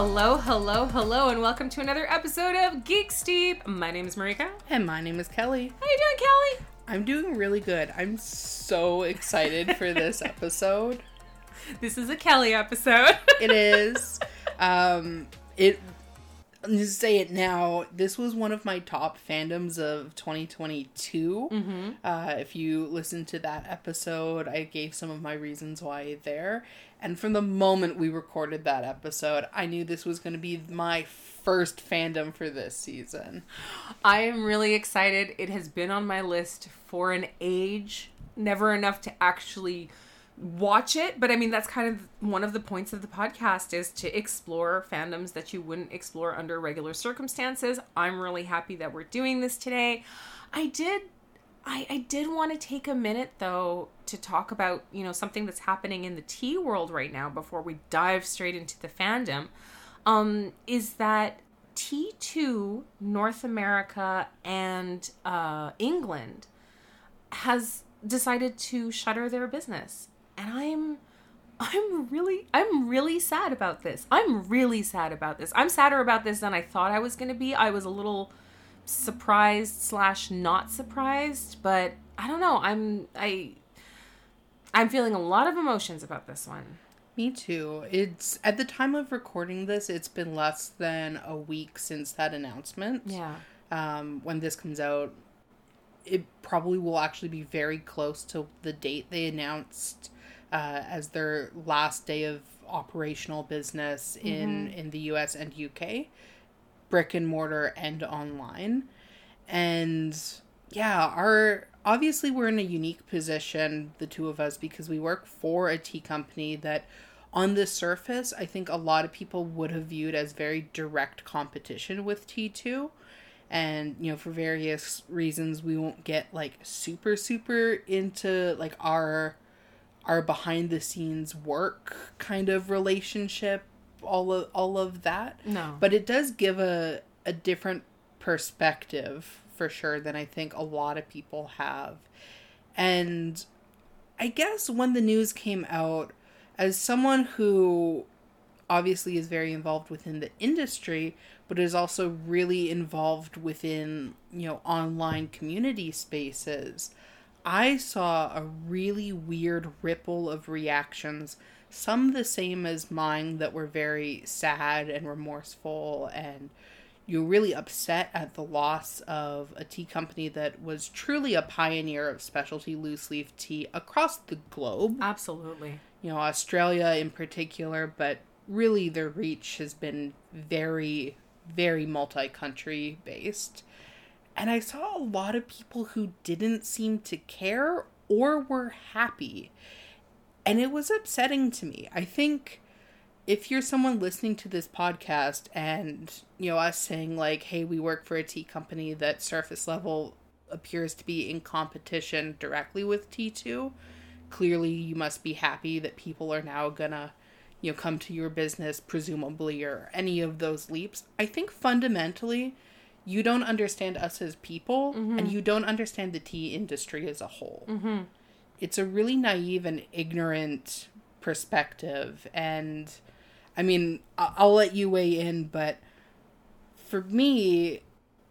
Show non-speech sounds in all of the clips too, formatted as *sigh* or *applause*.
Hello, hello, hello, and welcome to another episode of Geek Steep. My name is Marika. And my name is Kelly. How you doing, Kelly? I'm doing really good. I'm so excited for this *laughs* episode. This is a Kelly episode. *laughs* It is. Um, it. I'm just say it now. This was one of my top fandoms of 2022. mm-hmm. Uh, if you listen to that episode, I gave some of my reasons why there. And from the moment we recorded that episode, I knew this was going to be my first fandom for this season. I am really excited. It has been on my list for an age, never enough to actually watch it, but I mean that's kind of one of the points of the podcast is to explore fandoms that you wouldn't explore under regular circumstances. I'm really happy that we're doing this today. I did I, I did want to take a minute though to talk about, you know, something that's happening in the tea world right now before we dive straight into the fandom. Um, is that T2 North America and uh, England has decided to shutter their business. And I'm I'm really I'm really sad about this. I'm really sad about this. I'm sadder about this than I thought I was gonna be. I was a little surprised slash not surprised, but I don't know. I'm I I'm feeling a lot of emotions about this one. Me too. It's at the time of recording this, it's been less than a week since that announcement. Yeah. Um, when this comes out, it probably will actually be very close to the date they announced uh, as their last day of operational business in in the U.S. and U.K. brick and mortar and online, and yeah, our obviously we're in a unique position, the two of us, because we work for a tea company that on the surface, I think a lot of people would have viewed as very direct competition with T2. And, you know, for various reasons we won't get like super super into like our our behind the scenes work kind of relationship, all of all of that. No. But it does give a a different perspective for sure than I think a lot of people have. And I guess when the news came out, as someone who obviously is very involved within the industry, but is also really involved within, you know, online community spaces, I saw a really weird ripple of reactions, some the same as mine that were very sad and remorseful and you're really upset at the loss of a tea company that was truly a pioneer of specialty loose leaf tea across the globe. Absolutely. You know, Australia in particular, but really their reach has been very, very multi country based. And I saw a lot of people who didn't seem to care or were happy. And it was upsetting to me. I think if you're someone listening to this podcast and you know us saying like hey we work for a tea company that surface level appears to be in competition directly with t2 clearly you must be happy that people are now gonna you know come to your business presumably or any of those leaps i think fundamentally you don't understand us as people Mm-hmm. and you don't understand the tea industry as a whole Mm-hmm. It's a really naive and ignorant perspective and i mean i'll let you weigh in but for me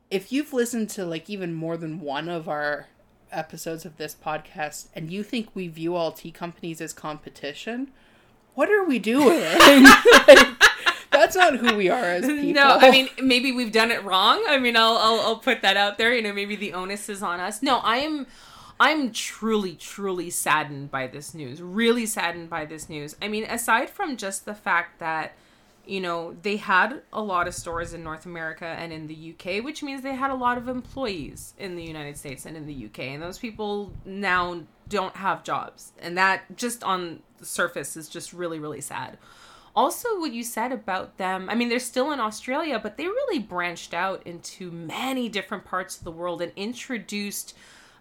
if you've listened to like even more than one of our episodes of this podcast and you think we view all tea companies as competition what are we doing *laughs* *laughs* Like, that's not who we are as people No, I mean maybe we've done it wrong. I mean, I'll, I'll I'll put that out there. You know, maybe the onus is on us. No, I am I'm truly truly saddened by this news. Really saddened by this news. I mean, aside from just the fact that you know, they had a lot of stores in North America and in the UK, which means they had a lot of employees in the United States and in the UK. And those people now don't have jobs. And that just on the surface is just really, really sad. Also, what you said about them, I mean, they're still in Australia, but they really branched out into many different parts of the world and introduced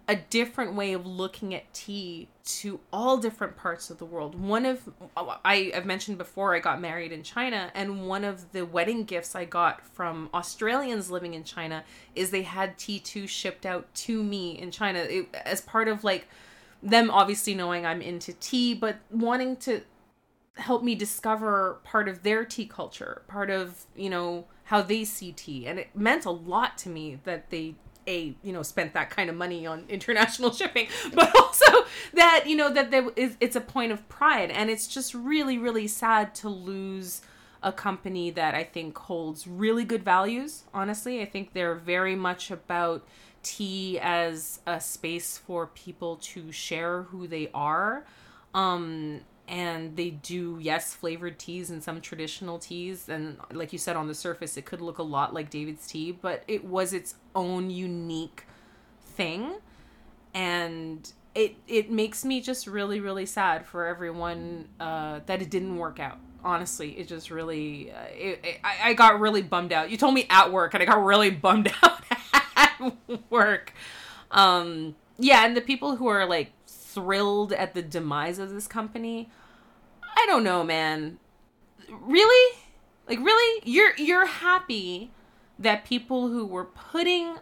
a different way of looking at tea to all different parts of the world. One of I, I've mentioned before, I got married in China, and one of the wedding gifts I got from Australians living in China is they had T2 shipped out to me in China it, as part of like them obviously knowing I'm into tea, but wanting to help me discover part of their tea culture, part of, you know, how they see tea. And it meant a lot to me that they a you know spent that kind of money on *laughs* international shipping but also that you know that there is it's a point of pride. And it's just really really sad to lose a company that i think holds really good values honestly. I think they're very much about tea as a space for people to share who they are. Um and they do yes flavored teas and some traditional teas and like you said on the surface it could look a lot like david's tea but it was its own unique thing. And it it makes me just really really sad for everyone uh, that it didn't work out. Honestly it just really uh, it, it, I, I got really bummed out. You told me at work and i got really bummed *laughs* out at work. Um yeah and the people who are like thrilled at the demise of this company. I don't know, man. Really? Like really? You're you're happy that people who were putting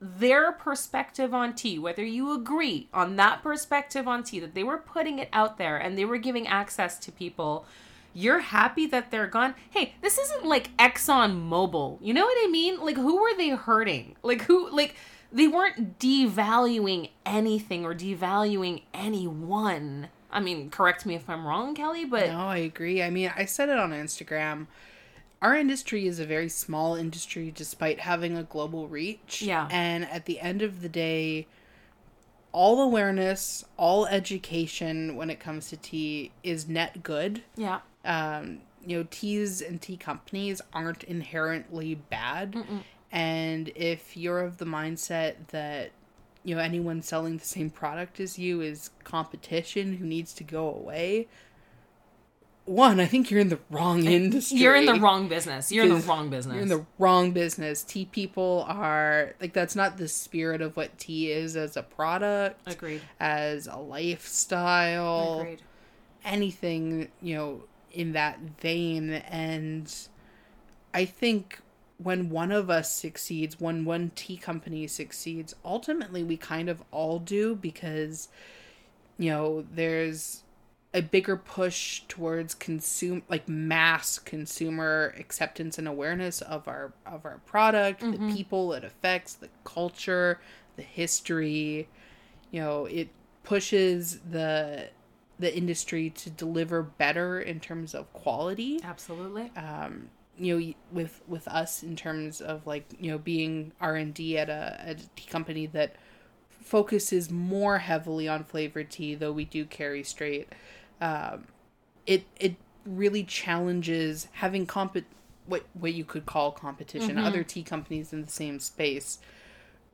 their perspective on tea, whether you agree on that perspective on tea, that they were putting it out there and they were giving access to people. You're happy that they're gone. Hey, this isn't like Exxon Mobil. You know what I mean? Like, who were they hurting? Like, who, like, they weren't devaluing anything or devaluing anyone. I mean, correct me if I'm wrong, Kelly, but No, I agree. I mean, I said it on Instagram. Our industry is a very small industry despite having a global reach. Yeah. And at the end of the day, all awareness, all education when it comes to tea is net good. yeah, Um, you know, teas and tea companies aren't inherently bad. And if you're of the mindset that you know anyone selling the same product as you is competition who needs to go away, one, I think you're in the wrong industry. you're in the wrong business. You're in the wrong business. You're in the wrong business. Tea people are like that's not the spirit of what tea is as a product, Agreed. as a lifestyle Agreed. anything you know in that vein and i think when one of us succeeds when one tea company succeeds ultimately we kind of all do because you know there's a bigger push towards consume like mass consumer acceptance and awareness of our of our product the people it affects the culture the history. You know it pushes the the industry to deliver better in terms of quality. Absolutely. um you know with with us in terms of like you know being r&d at a, at a tea company that focuses more heavily on flavored tea though we do carry straight um it it really challenges having comp what what you could call competition other tea companies in the same space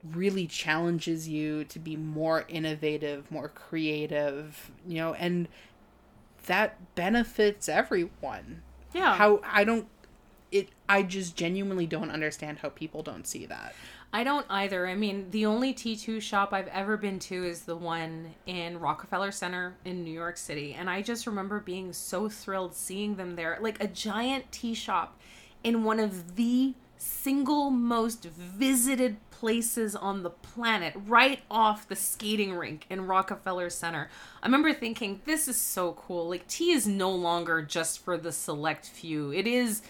really challenges you to be more innovative, more creative, you know, and that benefits everyone. Yeah. How I don't it I just genuinely don't understand how people don't see that. I don't either. I mean, the only T2 shop I've ever been to is the one in Rockefeller Center in New York City. And I just remember being so thrilled seeing them there. Like a giant tea shop in one of the single most visited places on the planet, right off the skating rink in Rockefeller Center. I remember thinking, this is so cool. Like, tea is no longer just for the select few. It is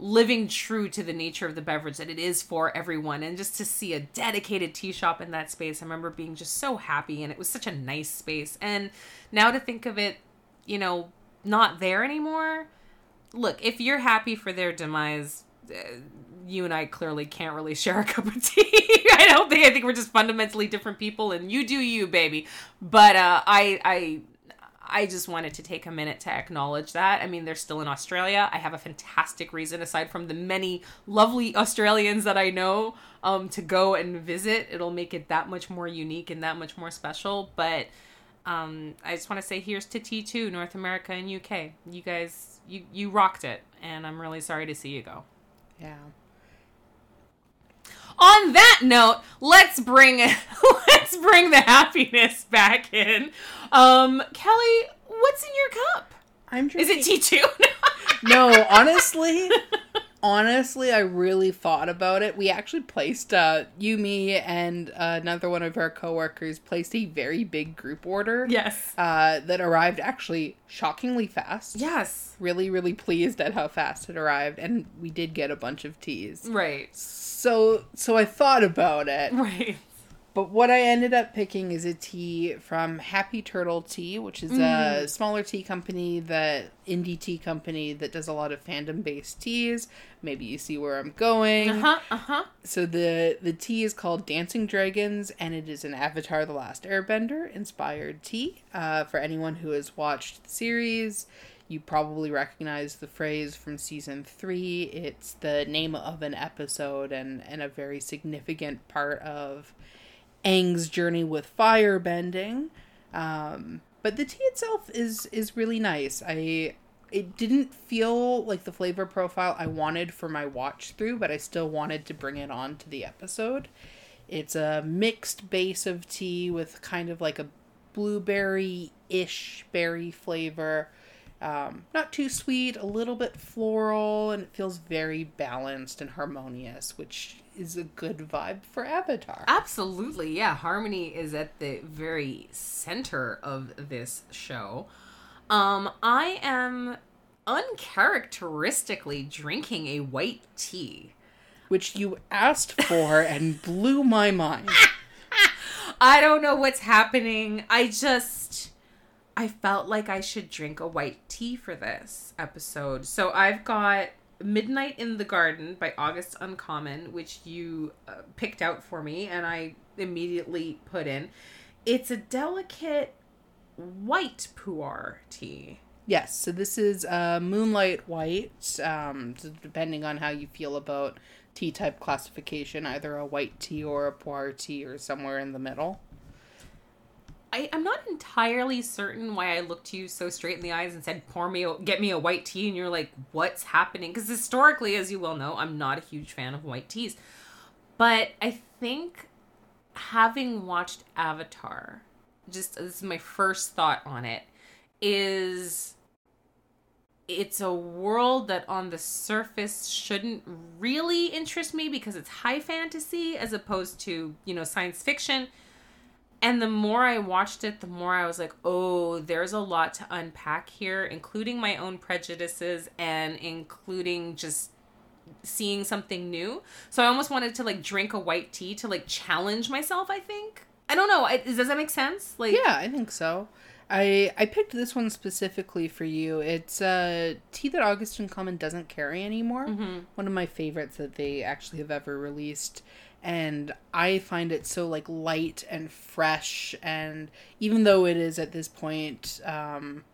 living true to the nature of the beverage that it is for everyone. And just to see a dedicated tea shop in that space i remember being just so happy and it was such a nice space. And now to think of it you know not there anymore look if you're happy for their demise uh, you and i clearly can't really share a *laughs* cup of tea. I don't think i think we're just fundamentally different people and you do you baby. But uh i i I just wanted to take a minute to acknowledge that. I mean, they're still in Australia. I have a fantastic reason, aside from the many lovely Australians that I know, um, to go and visit. It'll make it that much more unique and that much more special. But um, I just want to say here's to T2, North America and UK. You guys, you, you rocked it. And I'm really sorry to see you go. Yeah. On that note, let's bring *laughs* let's bring the happiness back in. Um, Kelly, what's in your cup? I'm drinking. Is it T two? *laughs* No, honestly, honestly, I really thought about it. We actually placed uh you, me, and uh, another one of our coworkers placed a very big group order. Yes. Uh, that arrived actually shockingly fast. Yes. Really, really pleased at how fast it arrived, and we did get a bunch of teas. Right. So, so I thought about it. Right. But what I ended up picking is a tea from Happy Turtle Tea, which is a smaller tea company that indie tea company that does a lot of fandom based teas. Maybe you see where I'm going. Uh huh. Uh huh. So the the tea is called Dancing Dragons, and it is an Avatar: The Last Airbender inspired tea. Uh, for anyone who has watched the series, you probably recognize the phrase from season three. It's the name of an episode and and a very significant part of Aang's journey with fire bending. Um, but the tea itself is is really nice. I it didn't feel like the flavor profile I wanted for my watch through, but I still wanted to bring it on to the episode. It's a mixed base of tea with kind of like a blueberry ish berry flavor. Um, not too sweet, a little bit floral, and it feels very balanced and harmonious, which is a good vibe for Avatar. Absolutely. Yeah. Harmony is at the very center of this show. Um, I am uncharacteristically drinking a white tea. which you asked for and blew my mind. *laughs* I don't know what's happening. I just I felt like I should drink a white tea for this episode. So I've got Midnight in the Garden by August Uncommon, which you uh, picked out for me and I immediately put in. It's a delicate white pu'er tea. Yes, so this is uh, Moonlight White, um, depending on how you feel about tea type classification, either a white tea or a pu'er tea or somewhere in the middle. I, I'm not entirely certain why I looked you so straight in the eyes and said, "Pour me, get me a white tea," and you're like, "What's happening?" Because historically, as you well know, I'm not a huge fan of white teas, but I think having watched Avatar, just this is my first thought on it, is it's a world that on the surface shouldn't really interest me because it's high fantasy as opposed to you know science fiction and the more I watched it, the more I was like, oh, there's a lot to unpack here, including my own prejudices and including just seeing something new. So I almost wanted to like drink a white tea to like challenge myself, I think. I don't know. I, does that make sense? Like Yeah, I think so. I I picked this one specifically for you. It's a tea that August Uncommon doesn't carry anymore. Mm-hmm. One of my favorites that they actually have ever released. And I find it so like light and fresh and even though it is at this point um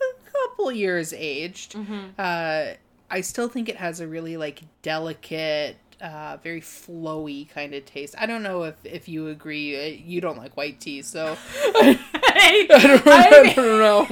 a couple years aged, uh I still think it has a really like delicate uh, very flowy kind of taste. I don't know if if you agree. Uh, You don't like white tea, so *laughs* *laughs* I don't, I don't know.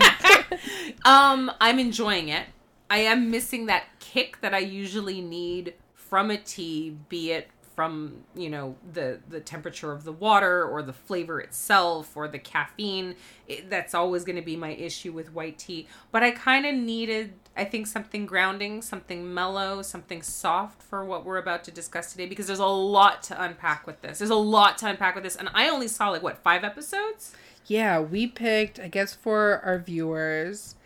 *laughs* um, I'm enjoying it. I am missing that kick that I usually need from a tea, be it from you know the the temperature of the water or the flavor itself or the caffeine. It, that's always going to be my issue with white tea. But I kind of needed, I think, something grounding, something mellow, something soft for what we're about to discuss today because there's a lot to unpack with this. There's a lot to unpack with this, and I only saw like what five episodes. Yeah, we picked, I guess, for our viewers,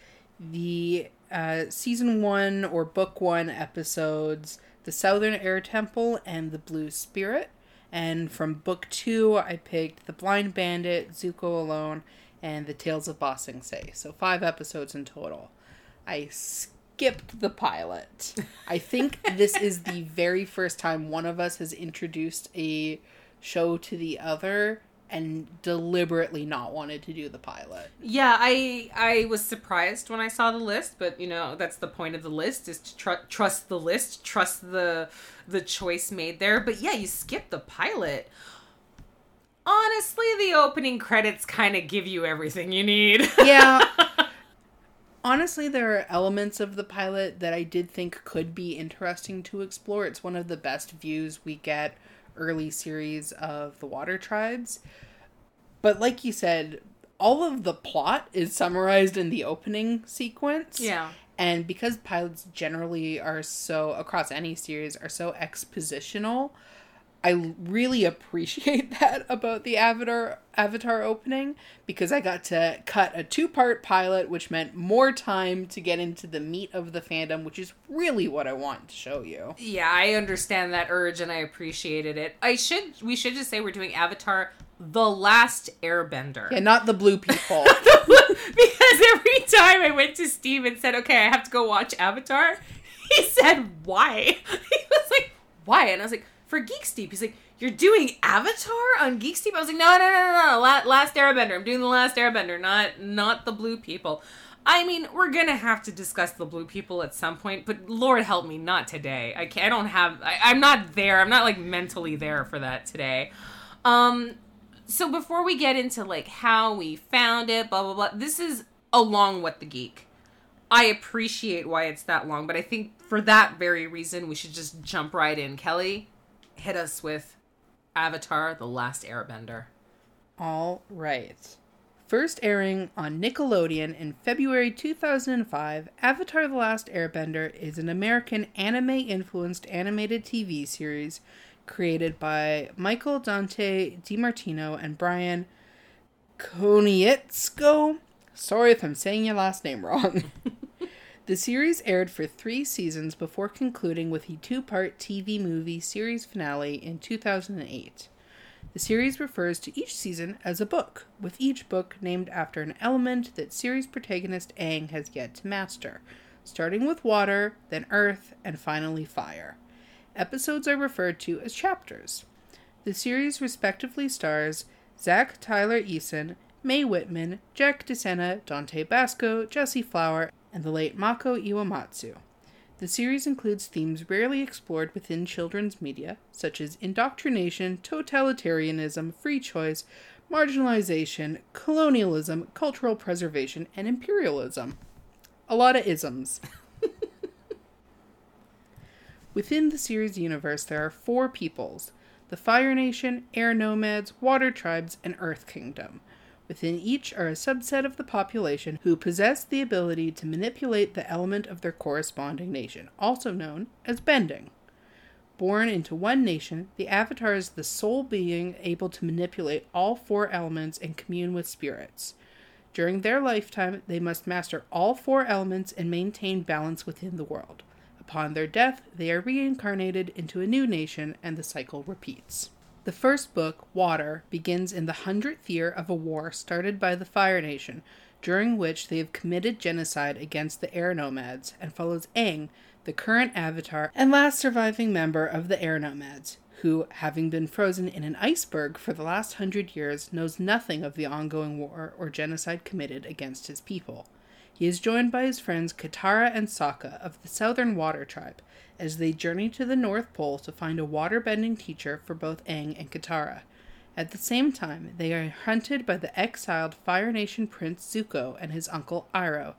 the uh, season one or book one episodes, The Southern Air Temple and The Blue Spirit. And from book two, I picked The Blind Bandit, Zuko Alone, and The Tales of Ba Sing Se. So five episodes in total. I skipped the pilot. *laughs* I think this is the very first time one of us has introduced a show to the other and deliberately not wanted to do the pilot. Yeah, I I was surprised when I saw the list, but you know that's the point of the list is to tr- trust the list, trust the the choice made there. But yeah, you skip the pilot. Honestly, the opening credits kind of give you everything you need. *laughs* Yeah. Honestly, there are elements of the pilot that I did think could be interesting to explore. It's one of the best views we get early series of the Water Tribes. But like you said, all of the plot is summarized in the opening sequence. yeah. And because pilots generally are so, across any series, are so expositional, I really appreciate *laughs* that about the Avatar Avatar opening because I got to cut a two-part pilot which meant more time to get into the meat of the fandom, which is really what I want to show you. Yeah, I understand that urge and I appreciated it. I should we should just say we're doing Avatar the last airbender. Yeah, not the blue people. *laughs* because every time I went to Steve and said, "Okay, I have to go watch Avatar," *laughs* he said, "Why?" He was like, "Why?" And I was like, "For Geek Steep." He's like, "You're doing Avatar on Geek Steep?" I was like, "No, no, no, no, no. La- last Airbender. I'm doing the Last Airbender, not not the blue people." I mean, we're gonna have to discuss the blue people at some point, but Lord help me, not today. I can't. I don't have. I, I'm not there. I'm not like mentally there for that today. Um, so before we get into like how we found it, blah blah blah, this is along with the geek. I appreciate why it's that long, but I think for that very reason, we should just jump right in. Kelly, hit us with Avatar: The Last Airbender. All right. First airing on Nickelodeon in February 2005, Avatar The Last Airbender is an American anime influenced animated TV series created by Michael Dante DiMartino and Brian Konietzko. Sorry if I'm saying your last name wrong. *laughs* the series aired for three seasons before concluding with a two part TV movie series finale in 2008. The series refers to each season as a book, with each book named after an element that series protagonist Aang has yet to master, starting with water, then earth, and finally fire. Episodes are referred to as chapters. The series respectively stars Zach Tyler Eisen, Mae Whitman, Jack DeSena, Dante Basco, Jessie Flower, and the late Mako Iwamatsu. The series includes themes rarely explored within children's media, such as indoctrination, totalitarianism, free choice, marginalization, colonialism, cultural preservation, and imperialism. A lot of isms. *laughs* Within the series universe, there are four peoples the Fire Nation, Air Nomads, Water Tribes, and Earth Kingdom. Within each are a subset of the population who possess the ability to manipulate the element of their corresponding nation, also known as bending. Born into one nation, the Avatar is the sole being able to manipulate all four elements and commune with spirits. During their lifetime, they must master all four elements and maintain balance within the world. Upon their death, they are reincarnated into a new nation, and the cycle repeats. The first book, Water, begins in the hundredth year of a war started by the Fire Nation, during which they have committed genocide against the Air Nomads, and follows Aang, the current avatar and last surviving member of the Air Nomads, who, having been frozen in an iceberg for the last hundred years, knows nothing of the ongoing war or genocide committed against his people. He is joined by his friends Katara and Sokka of the Southern Water Tribe as they journey to the North Pole to find a waterbending teacher for both Aang and Katara. At the same time, they are hunted by the exiled Fire Nation Prince Zuko and his uncle Iroh,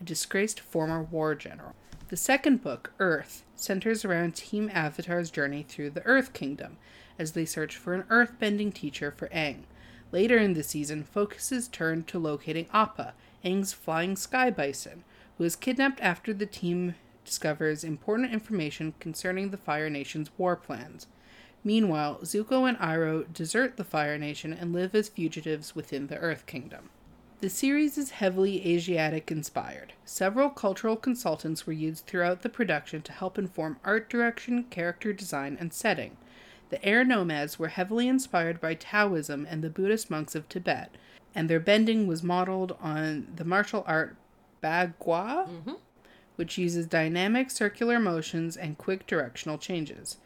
a disgraced former war general. The second book, Earth, centers around Team Avatar's journey through the Earth Kingdom as they search for an earthbending teacher for Aang. Later in the season, focus is turned to locating Appa, Aang's flying sky bison, who is kidnapped after the team discovers important information concerning the Fire Nation's war plans. Meanwhile, Zuko and Iroh desert the Fire Nation and live as fugitives within the Earth Kingdom. The series is heavily Asiatic inspired. Several cultural consultants were used throughout the production to help inform art direction, character design, and setting. The air nomads were heavily inspired by Taoism and the Buddhist monks of Tibet, and their bending was modeled on the martial art Bagua, Mm-hmm. Which uses dynamic circular motions and quick directional changes.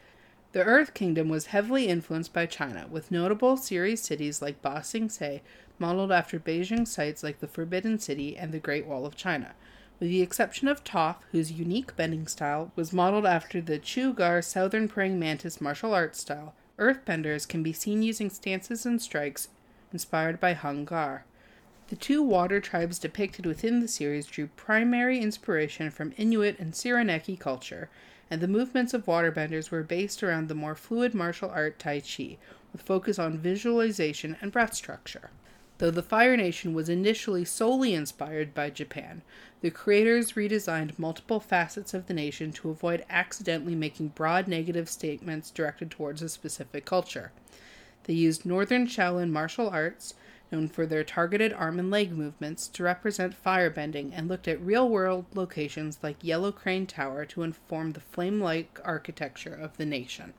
The Earth Kingdom was heavily influenced by China, with notable series cities like Ba Sing Se modeled after Beijing sites like the Forbidden City and the Great Wall of China, with the exception of Toph, whose unique bending style was modeled after the Chu Gar Southern Praying Mantis martial arts style. Earthbenders can be seen using stances and strikes inspired by Hung Gar. The two water tribes depicted within the series drew primary inspiration from Inuit and Sireniki culture, and the movements of waterbenders were based around the more fluid martial art Tai Chi, with focus on visualization and breath structure. Though the Fire Nation was initially solely inspired by Japan, the creators redesigned multiple facets of the nation to avoid accidentally making broad negative statements directed towards a specific culture. They used Northern Shaolin martial arts, known for their targeted arm and leg movements, to represent firebending and looked at real world locations like Yellow Crane Tower to inform the flame like architecture of the nation.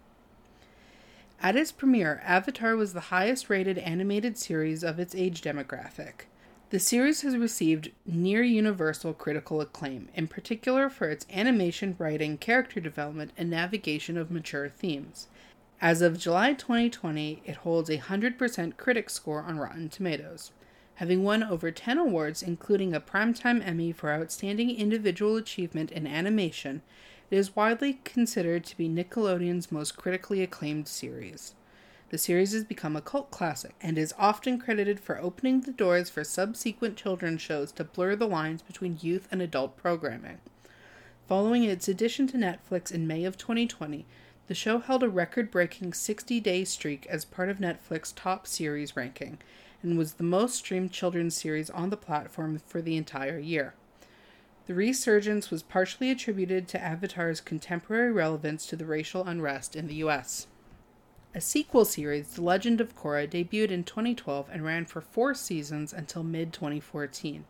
At its premiere, Avatar was the highest rated animated series of its age demographic. The series has received near universal critical acclaim, in particular for its animation, writing, character development, and navigation of mature themes. As of July 2020, it holds a 100% critic score on Rotten Tomatoes. Having won over 10 awards, including a Primetime Emmy for Outstanding Individual Achievement in Animation, it is widely considered to be Nickelodeon's most critically acclaimed series. The series has become a cult classic and is often credited for opening the doors for subsequent children's shows to blur the lines between youth and adult programming. Following its addition to Netflix in May of 2020, the show held a record breaking 60 day streak as part of Netflix's top series ranking and was the most streamed children's series on the platform for the entire year. The resurgence was partially attributed to Avatar's contemporary relevance to the racial unrest in the US. A sequel series, The Legend of Korra, debuted in 2012 and ran for four seasons until mid 2014.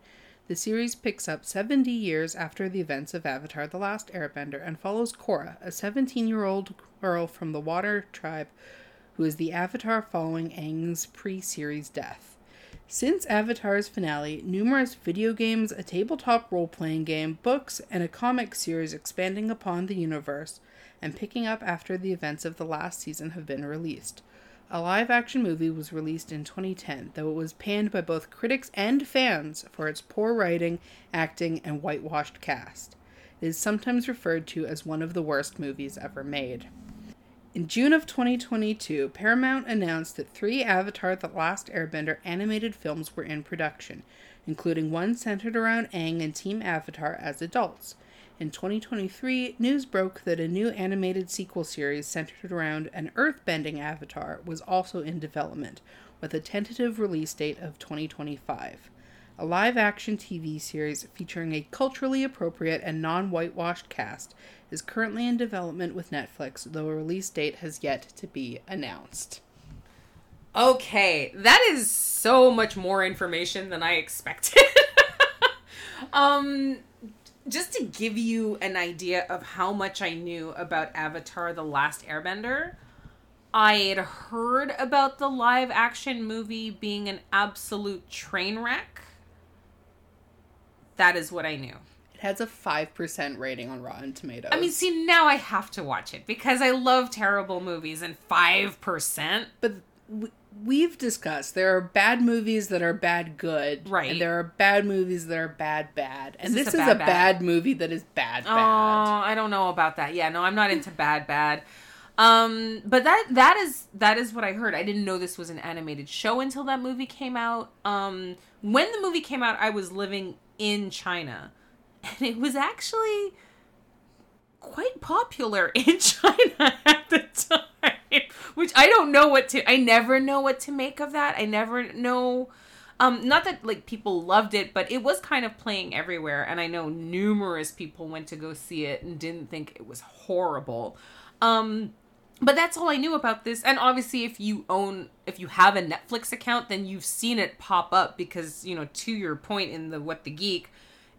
The series picks up 70 years after the events of Avatar The Last Airbender and follows Korra, a 17 year old girl from the Water Tribe who is the Avatar following Aang's pre series death. Since Avatar's finale, numerous video games, a tabletop role playing game, books, and a comic series expanding upon the universe and picking up after the events of the last season have been released. A live action movie was released in 2010, though it was panned by both critics and fans for its poor writing, acting, and whitewashed cast. It is sometimes referred to as one of the worst movies ever made. In June of 2022, Paramount announced that three Avatar The Last Airbender animated films were in production, including one centered around Aang and Team Avatar as adults. In 2023, news broke that a new animated sequel series centered around an earthbending avatar was also in development, with a tentative release date of 2025 a live action TV series featuring a culturally appropriate and non whitewashed cast, is currently in development with Netflix, though a release date has yet to be announced. Okay, that is so much more information than I expected. *laughs* um just to give you an idea of how much I knew about Avatar The Last Airbender, I had heard about the live action movie being an absolute train wreck that is what I knew. It has a 5% rating on Rotten Tomatoes. I mean, see, now I have to watch it because I love terrible movies and 5%. But we've discussed there are bad movies that are bad good. Right. And there are bad movies that are bad bad. And Is this, this a is bad a bad? bad movie that is bad bad. Oh, bad. I don't know about that. Yeah, no, I'm not into bad bad. Um, but that that is that is what I heard. I didn't know this was an animated show until that movie came out. Um, when the movie came out, I was living in China, *laughs* and it was actually quite popular *laughs* in China at the time. Which I don't know what to. I never know what to make of that. I never know. Um, not that like people loved it, but it was kind of playing everywhere, and I know numerous people went to go see it and didn't think it was horrible. Um, but that's all I knew about this. And obviously, if you own, if you have a Netflix account, then you've seen it pop up because you know, to your point in the what the geek,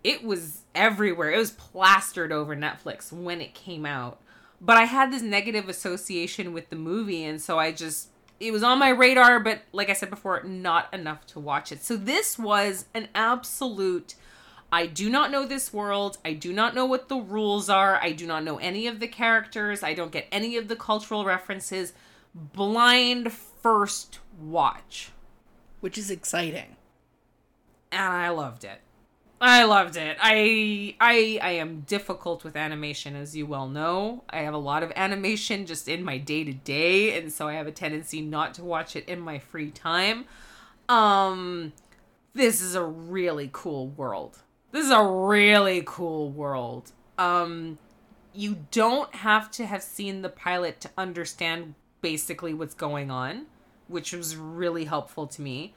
it was everywhere. It was plastered over Netflix when it came out. But I had this negative association with the movie, and so I just it was on my radar, but like I said before, not enough to watch it. So this was an absolute I do not know this world. I do not know what the rules are. I do not know any of the characters. I don't get any of the cultural references. Blind first watch. Which is exciting. And I loved it. I loved it. I I I am difficult with animation as you well know. I have a lot of animation just in my day to day and so I have a tendency not to watch it in my free time. Um this is a really cool world. This is a really cool world. Um you don't have to have seen the pilot to understand basically what's going on, which was really helpful to me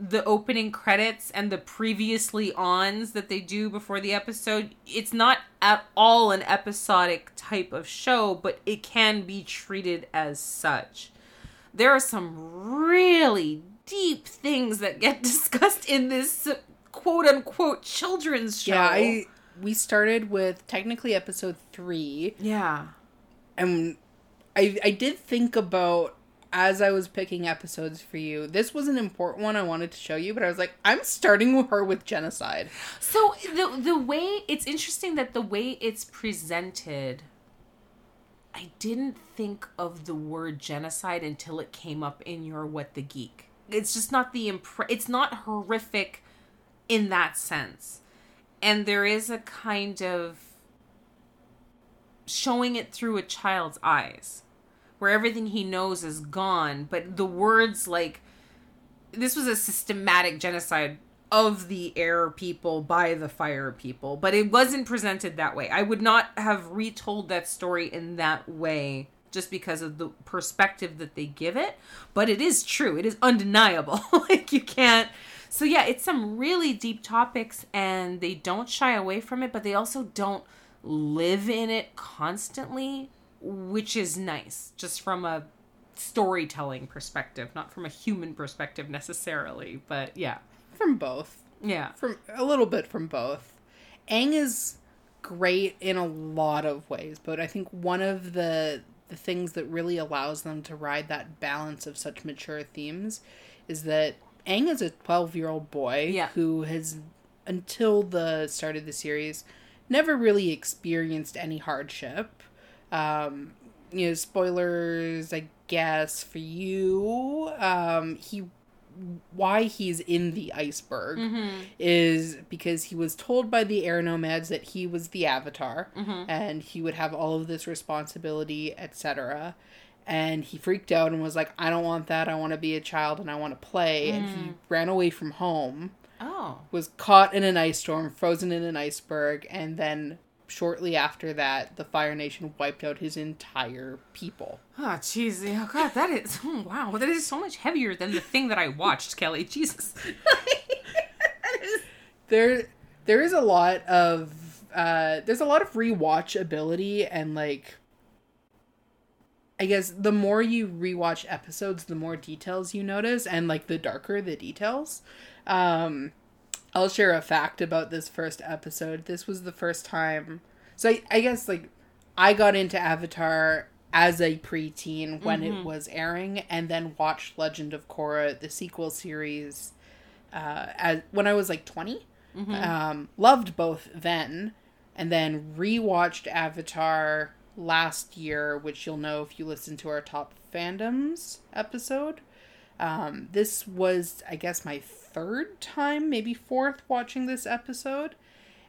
the opening credits and the previously ons that they do before the episode, it's not at all an episodic type of show, but it can be treated as such. There are some really deep things that get *laughs* discussed in this quote unquote children's show. Yeah, I we started with technically episode three, yeah. and I I did think about as I was picking episodes for you. This was an important one I wanted to show you, but I was like, I'm starting with *laughs* her with genocide. So the the way it's interesting that the way it's presented I didn't think of the word genocide until it came up in your what the geek. It's just not the impre- it's not horrific in that sense. And there is a kind of showing it through a child's eyes where everything he knows is gone, but the words like this was a systematic genocide of the air people by the fire people, but it wasn't presented that way. I would not have retold that story in that way just because of the perspective that they give it, but it is true. It is undeniable. *laughs* like you can't so yeah, it's some really deep topics and they don't shy away from it, but they also don't live in it constantly, which is nice just from a storytelling perspective, not from a human perspective necessarily, but yeah. From both. Yeah. From a little bit from both. Aang is great in a lot of ways, but I think one of the the things that really allows them to ride that balance of such mature themes is that Aang is a 12 year old boy Yeah. who has, until the start of the series, never really experienced any hardship. Um, you know, spoilers, I guess, for you. Um, he, why he's in the iceberg is because he was told by the air nomads that he was the avatar and he would have all of this responsibility, etc and he freaked out and was like i don't want that. I want to be a child and i want to play. And he ran away from home Oh. was caught in an ice storm frozen in an iceberg and then shortly after that the fire nation wiped out his entire people Oh, jeez. Oh, God, that is. Oh, *laughs* wow. That is so much heavier than the thing that I watched, Kelly. Jesus. *laughs* there there is a lot of uh there's a lot of rewatchability and like I guess the more you rewatch episodes, the more details you notice, and like the darker the details. Um, I'll share a fact about this first episode. This was the first time. So I, I guess like I got into Avatar as a preteen when it was airing, and then watched Legend of Korra, the sequel series, uh, as when I was like 20 Um, loved both then, and then rewatched Avatar last year, which you'll know if you listen to our top fandoms episode. Um, this was, I guess, my third time, maybe fourth, watching this episode.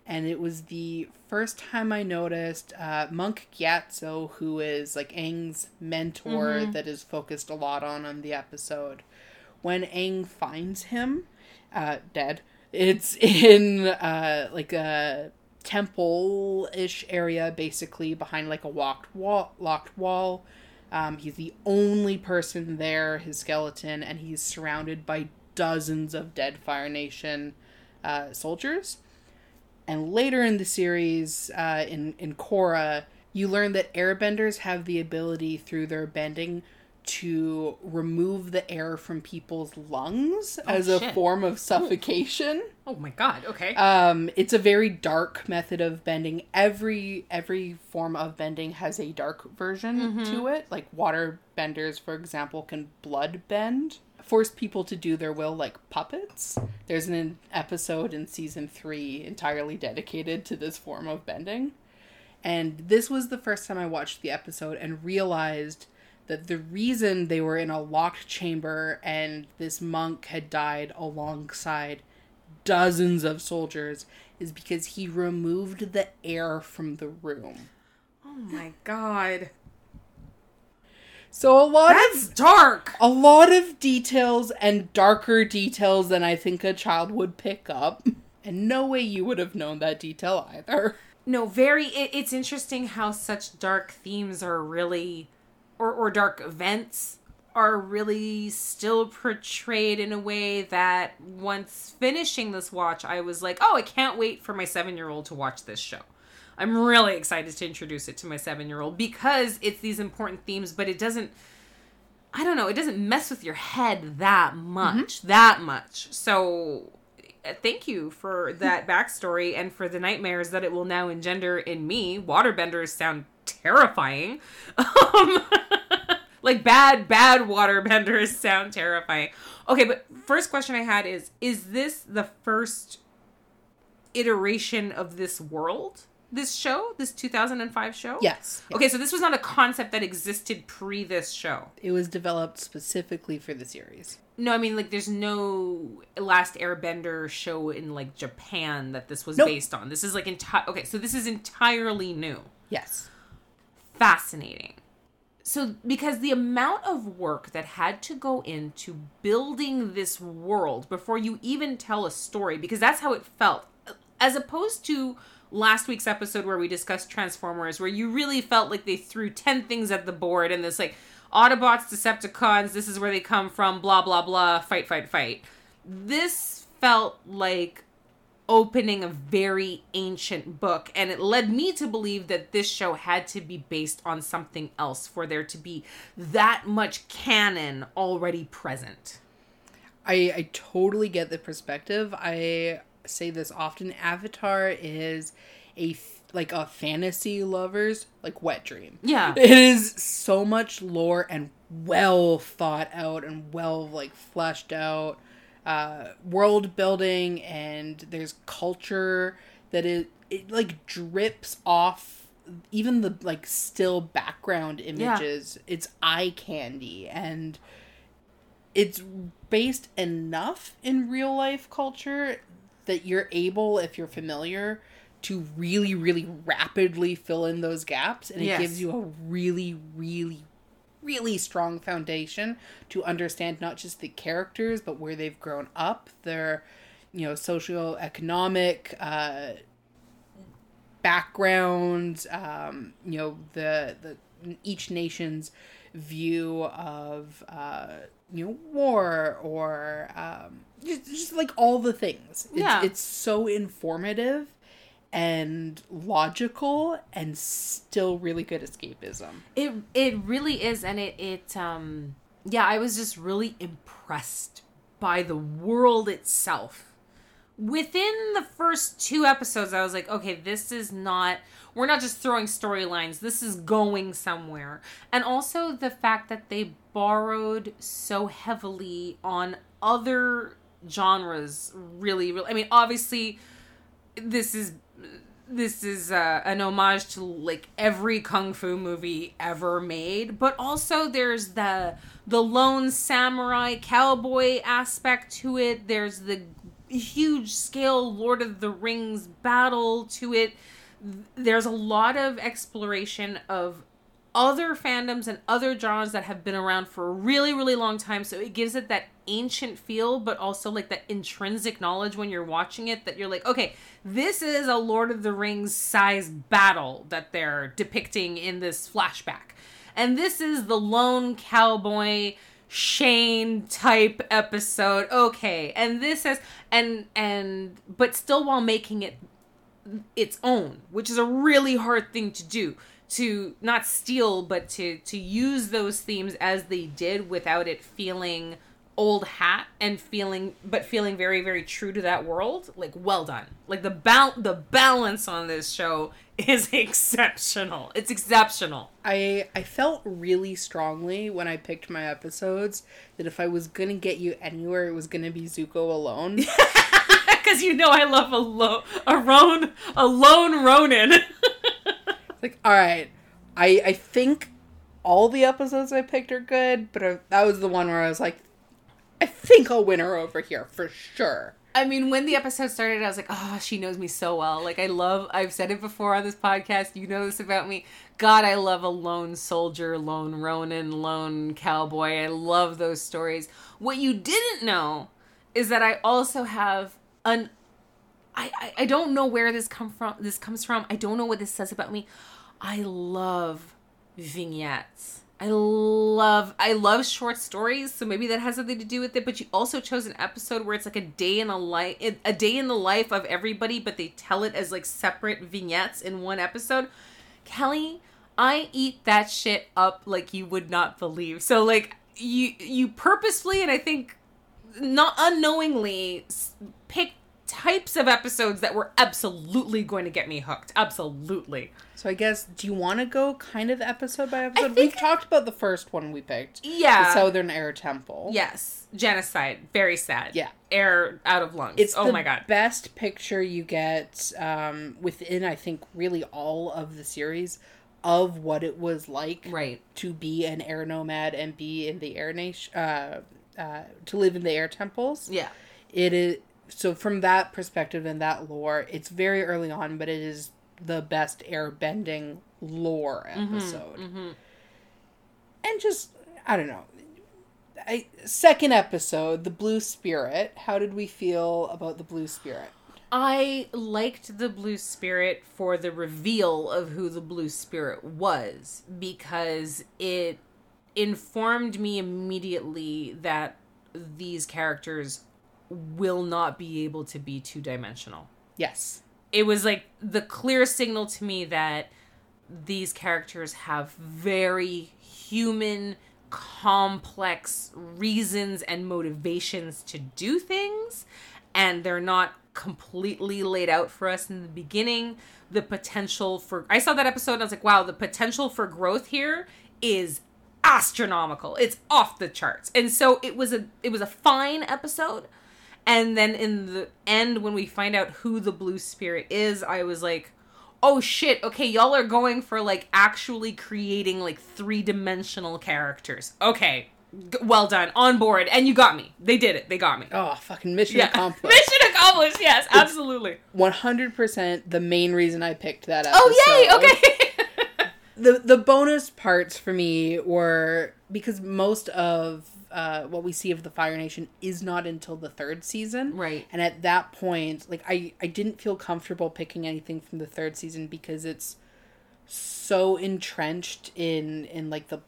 And it was the first time I noticed uh, Monk Gyatso, who is like Aang's mentor that is focused a lot on on the episode. When Aang finds him, uh, dead, it's *laughs* in uh, like a temple ish area, basically behind like a wall. Locked wall. Um, he's the only person there, his skeleton, and he's surrounded by dozens of dead Fire Nation uh, soldiers. And later in the series, uh, in in Korra, you learn that airbenders have the ability through their bending to remove the air from people's lungs as a form of suffocation. Oh, my God. Okay. Um, it's a very dark method of bending. Every every form of bending has a dark version to it. Like water benders, for example, can blood bend, force people to do their will like puppets. There's an episode in season three entirely dedicated to this form of bending. And this was the first time I watched the episode and realized that the reason they were in a locked chamber and this monk had died alongside dozens of soldiers is because he removed the air from the room. oh, my God. So a lot That's of dark. a lot of details and darker details than I think a child would pick up. And no way you would have known that detail either. No, very. It, it's interesting how such dark themes are really, or or dark events are really still portrayed in a way that once finishing this watch, I was like, oh, I can't wait for my seven year old to watch this show. I'm really excited to introduce it to my seven year old because it's these important themes, but it doesn't. I don't know. It doesn't mess with your head that much. Mm-hmm. That much. So, uh, thank you for that backstory and for the nightmares that it will now engender in me. Waterbenders sound terrifying. Um, *laughs* like bad, bad waterbenders sound terrifying. Okay, but first question I had is: Is this the first iteration of this world? this show, this 2005 show? Yes. Okay, so this was not a concept that existed pre this show. It was developed specifically for the series. No, I mean like there's no Last Airbender show in like Japan that this was nope. based on. This is like entire Okay, so this is entirely new. Yes. Fascinating. So because the amount of work that had to go into building this world before you even tell a story because that's how it felt as opposed to last week's episode where we discussed Transformers, where you really felt like they threw 10 things at the board and this, like, Autobots, Decepticons, this is where they come from, blah, blah, blah, fight, fight, fight. This felt like opening a very ancient book, and it led me to believe that this show had to be based on something else for there to be that much canon already present. I, I totally get the perspective. I say this often avatar is a like a fantasy lovers like wet dream yeah *laughs* it is so much lore and well thought out and well like fleshed out uh world building and there's culture that it it like drips off even the like still background images yeah. it's eye candy and it's based enough in real life culture that you're able, if you're familiar, to really, really rapidly fill in those gaps. And it yes. gives you a really, really, really strong foundation to understand not just the characters, but where they've grown up, their, you know, socioeconomic uh, backgrounds, um, you know, the, the each nation's view of, uh, you know, war or um, just, just like all the things. It's, yeah. It's so informative and logical and still really good escapism. It it really is and it it um yeah, I was just really impressed by the world itself. Within the first two episodes I was like, okay, this is not we're not just throwing storylines. This is going somewhere. And also the fact that they borrowed so heavily on other genres really really i mean obviously this is this is uh, an homage to like every kung fu movie ever made but also there's the the lone samurai cowboy aspect to it. There's the huge scale lord of the rings battle to it. There's a lot of exploration of other fandoms and other genres that have been around for a really really long time. So it gives it that ancient feel but also like that intrinsic knowledge when you're watching it that you're like okay this is a lord of the rings size battle that they're depicting in this flashback. And this is the lone cowboy shane type episode. Okay and this is and and but still while making it its own which is a really hard thing to do to not steal but to to use those themes as they did without it feeling old hat and feeling but feeling very very true to that world like well done. Like the bal- the balance on this show *laughs* is exceptional. It's exceptional. I i felt really strongly when i picked my episodes that if i was gonna get you anywhere it was gonna be zuko alone. *laughs* Because you know i love a lone a roan a lone ronin *laughs* like, all right, I I think all the episodes I picked are good, but I, that was the one where I was like, I think I'll win her over here for sure. I mean, when the episode started, I was like, oh, she knows me so well. Like, I love, I've said it before on this podcast. You know this about me. God, I love a lone soldier, lone Ronin, lone cowboy. I love those stories. What you didn't know is that I also have an I, I, I don't know where this come from this comes from. I don't know what this says about me. I love vignettes. I love I love short stories, so maybe that has something to do with it. But you also chose an episode where it's like a day in a life, a day in the life of everybody, but they tell it as like separate vignettes in one episode. Kelly, I eat that shit up like you would not believe. So like you you purposefully and I think not unknowingly s- pick types of episodes that were absolutely going to get me hooked. Absolutely. So I guess do you want to go kind of episode by episode? We've talked about the first one we picked, the Yeah. Southern Air Temple. yes. Genocide. Very sad. Yeah. Air out of lungs. It's oh the my god. best picture you get um, within, I think, really all of the series of what it was like Right. to be an air nomad and be in the air nation, uh, uh, to live in the air temples. Yeah. It is so from that perspective and that lore, it's very early on, but it is the best airbending lore mm-hmm, episode. Mm-hmm. And just I don't know. I, second episode, the Blue Spirit. How did we feel about the Blue Spirit? I liked the Blue Spirit for the reveal of who the Blue Spirit was because it informed me immediately that these characters will not be able to be two dimensional. Yes. It was like the clear signal to me that these characters have very human, complex reasons and motivations to do things, and they're not completely laid out for us in the beginning. The potential for I saw that episode and I was like, wow, the potential for growth here is astronomical. It's off the charts. And so it was a it was a fine episode. And then in the end when we find out who the blue spirit is, I was like, "Oh shit, okay, y'all are going for like actually creating like three-dimensional characters." Okay. G- well done. On board. And you got me. They did it. They got me. Oh, fucking mission *laughs* accomplished. Mission accomplished. Yes, absolutely. One hundred percent the main reason I picked that episode. Oh, yay. Okay. the the bonus parts for me were because most of uh, what we see of the Fire Nation is not until the third season, Right. And at that point, like I I didn't feel comfortable picking anything from the third season because it's so entrenched in in like the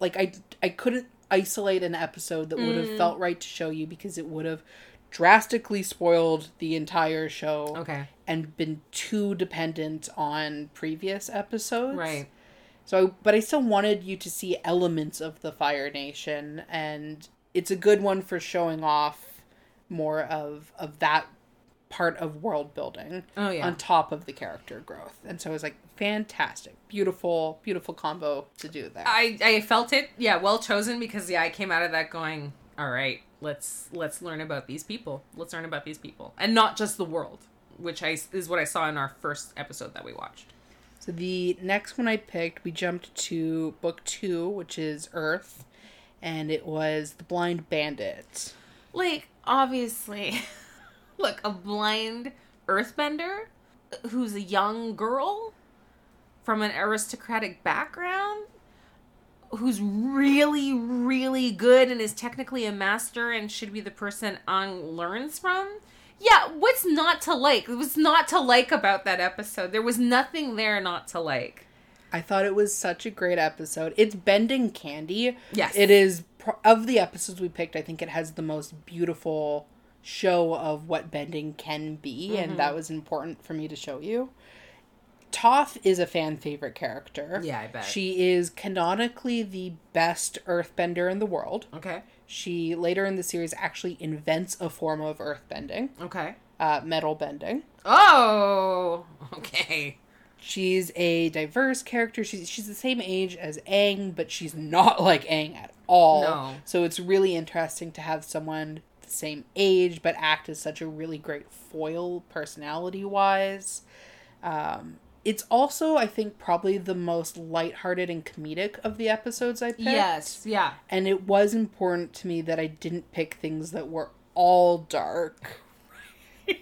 like I I couldn't isolate an episode that would have felt right to show you because it would have drastically spoiled the entire show okay. and been too dependent on previous episodes. Right. So, but I still wanted you to see elements of the Fire Nation, and it's a good one for showing off more of of that part of world building Oh, yeah. on top of the character growth. And so it was like fantastic, beautiful, beautiful combo to do there. I I felt it. Yeah, well chosen because yeah, I came out of that going, all right, let's let's learn about these people. Let's learn about these people, and not just the world, which I is what I saw in our first episode that we watched. So the next one I picked, we jumped to book two, which is Earth, and it was The Blind Bandit. Like obviously, *laughs* look, a blind earthbender who's a young girl from an aristocratic background who's really really good and is technically a master and should be the person Aang learns from. Yeah, what's not to like? What's not to like about that episode? There was nothing there not to like. I thought it was such a great episode. It's bending candy. Yes. It is of the episodes we picked, I think it has the most beautiful show of what bending can be Mm-hmm. and that was important for me to show you. Toph is a fan favorite character. Yeah, I bet. She is canonically the best earthbender in the world. Okay. She later in the series actually invents a form of earth bending. Okay. uh, metal bending. Oh, okay. She's a diverse character. She's she's the same age as Aang, but she's not *laughs* like Aang at all. No. So it's really interesting to have someone the same age but act as such a really great foil personality wise. Um, it's also, I think, probably the most lighthearted and comedic of the episodes I picked. Yes. Yeah. And it was important to me that I didn't pick things that were all dark. *laughs*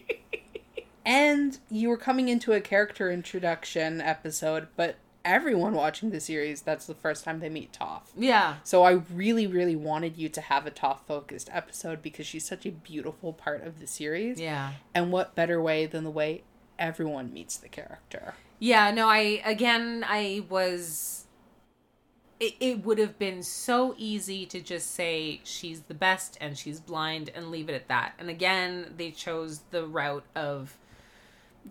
and you were coming into a character introduction episode, but everyone watching the series, that's the first time they meet Toph. Yeah. So I really, really wanted you to have a Toph focused episode because she's such a beautiful part of the series. Yeah. And what better way than the way everyone meets the character? Yeah, no, I again I was it, it would have been so easy to just say she's the best and she's blind and leave it at that. And again, they chose the route of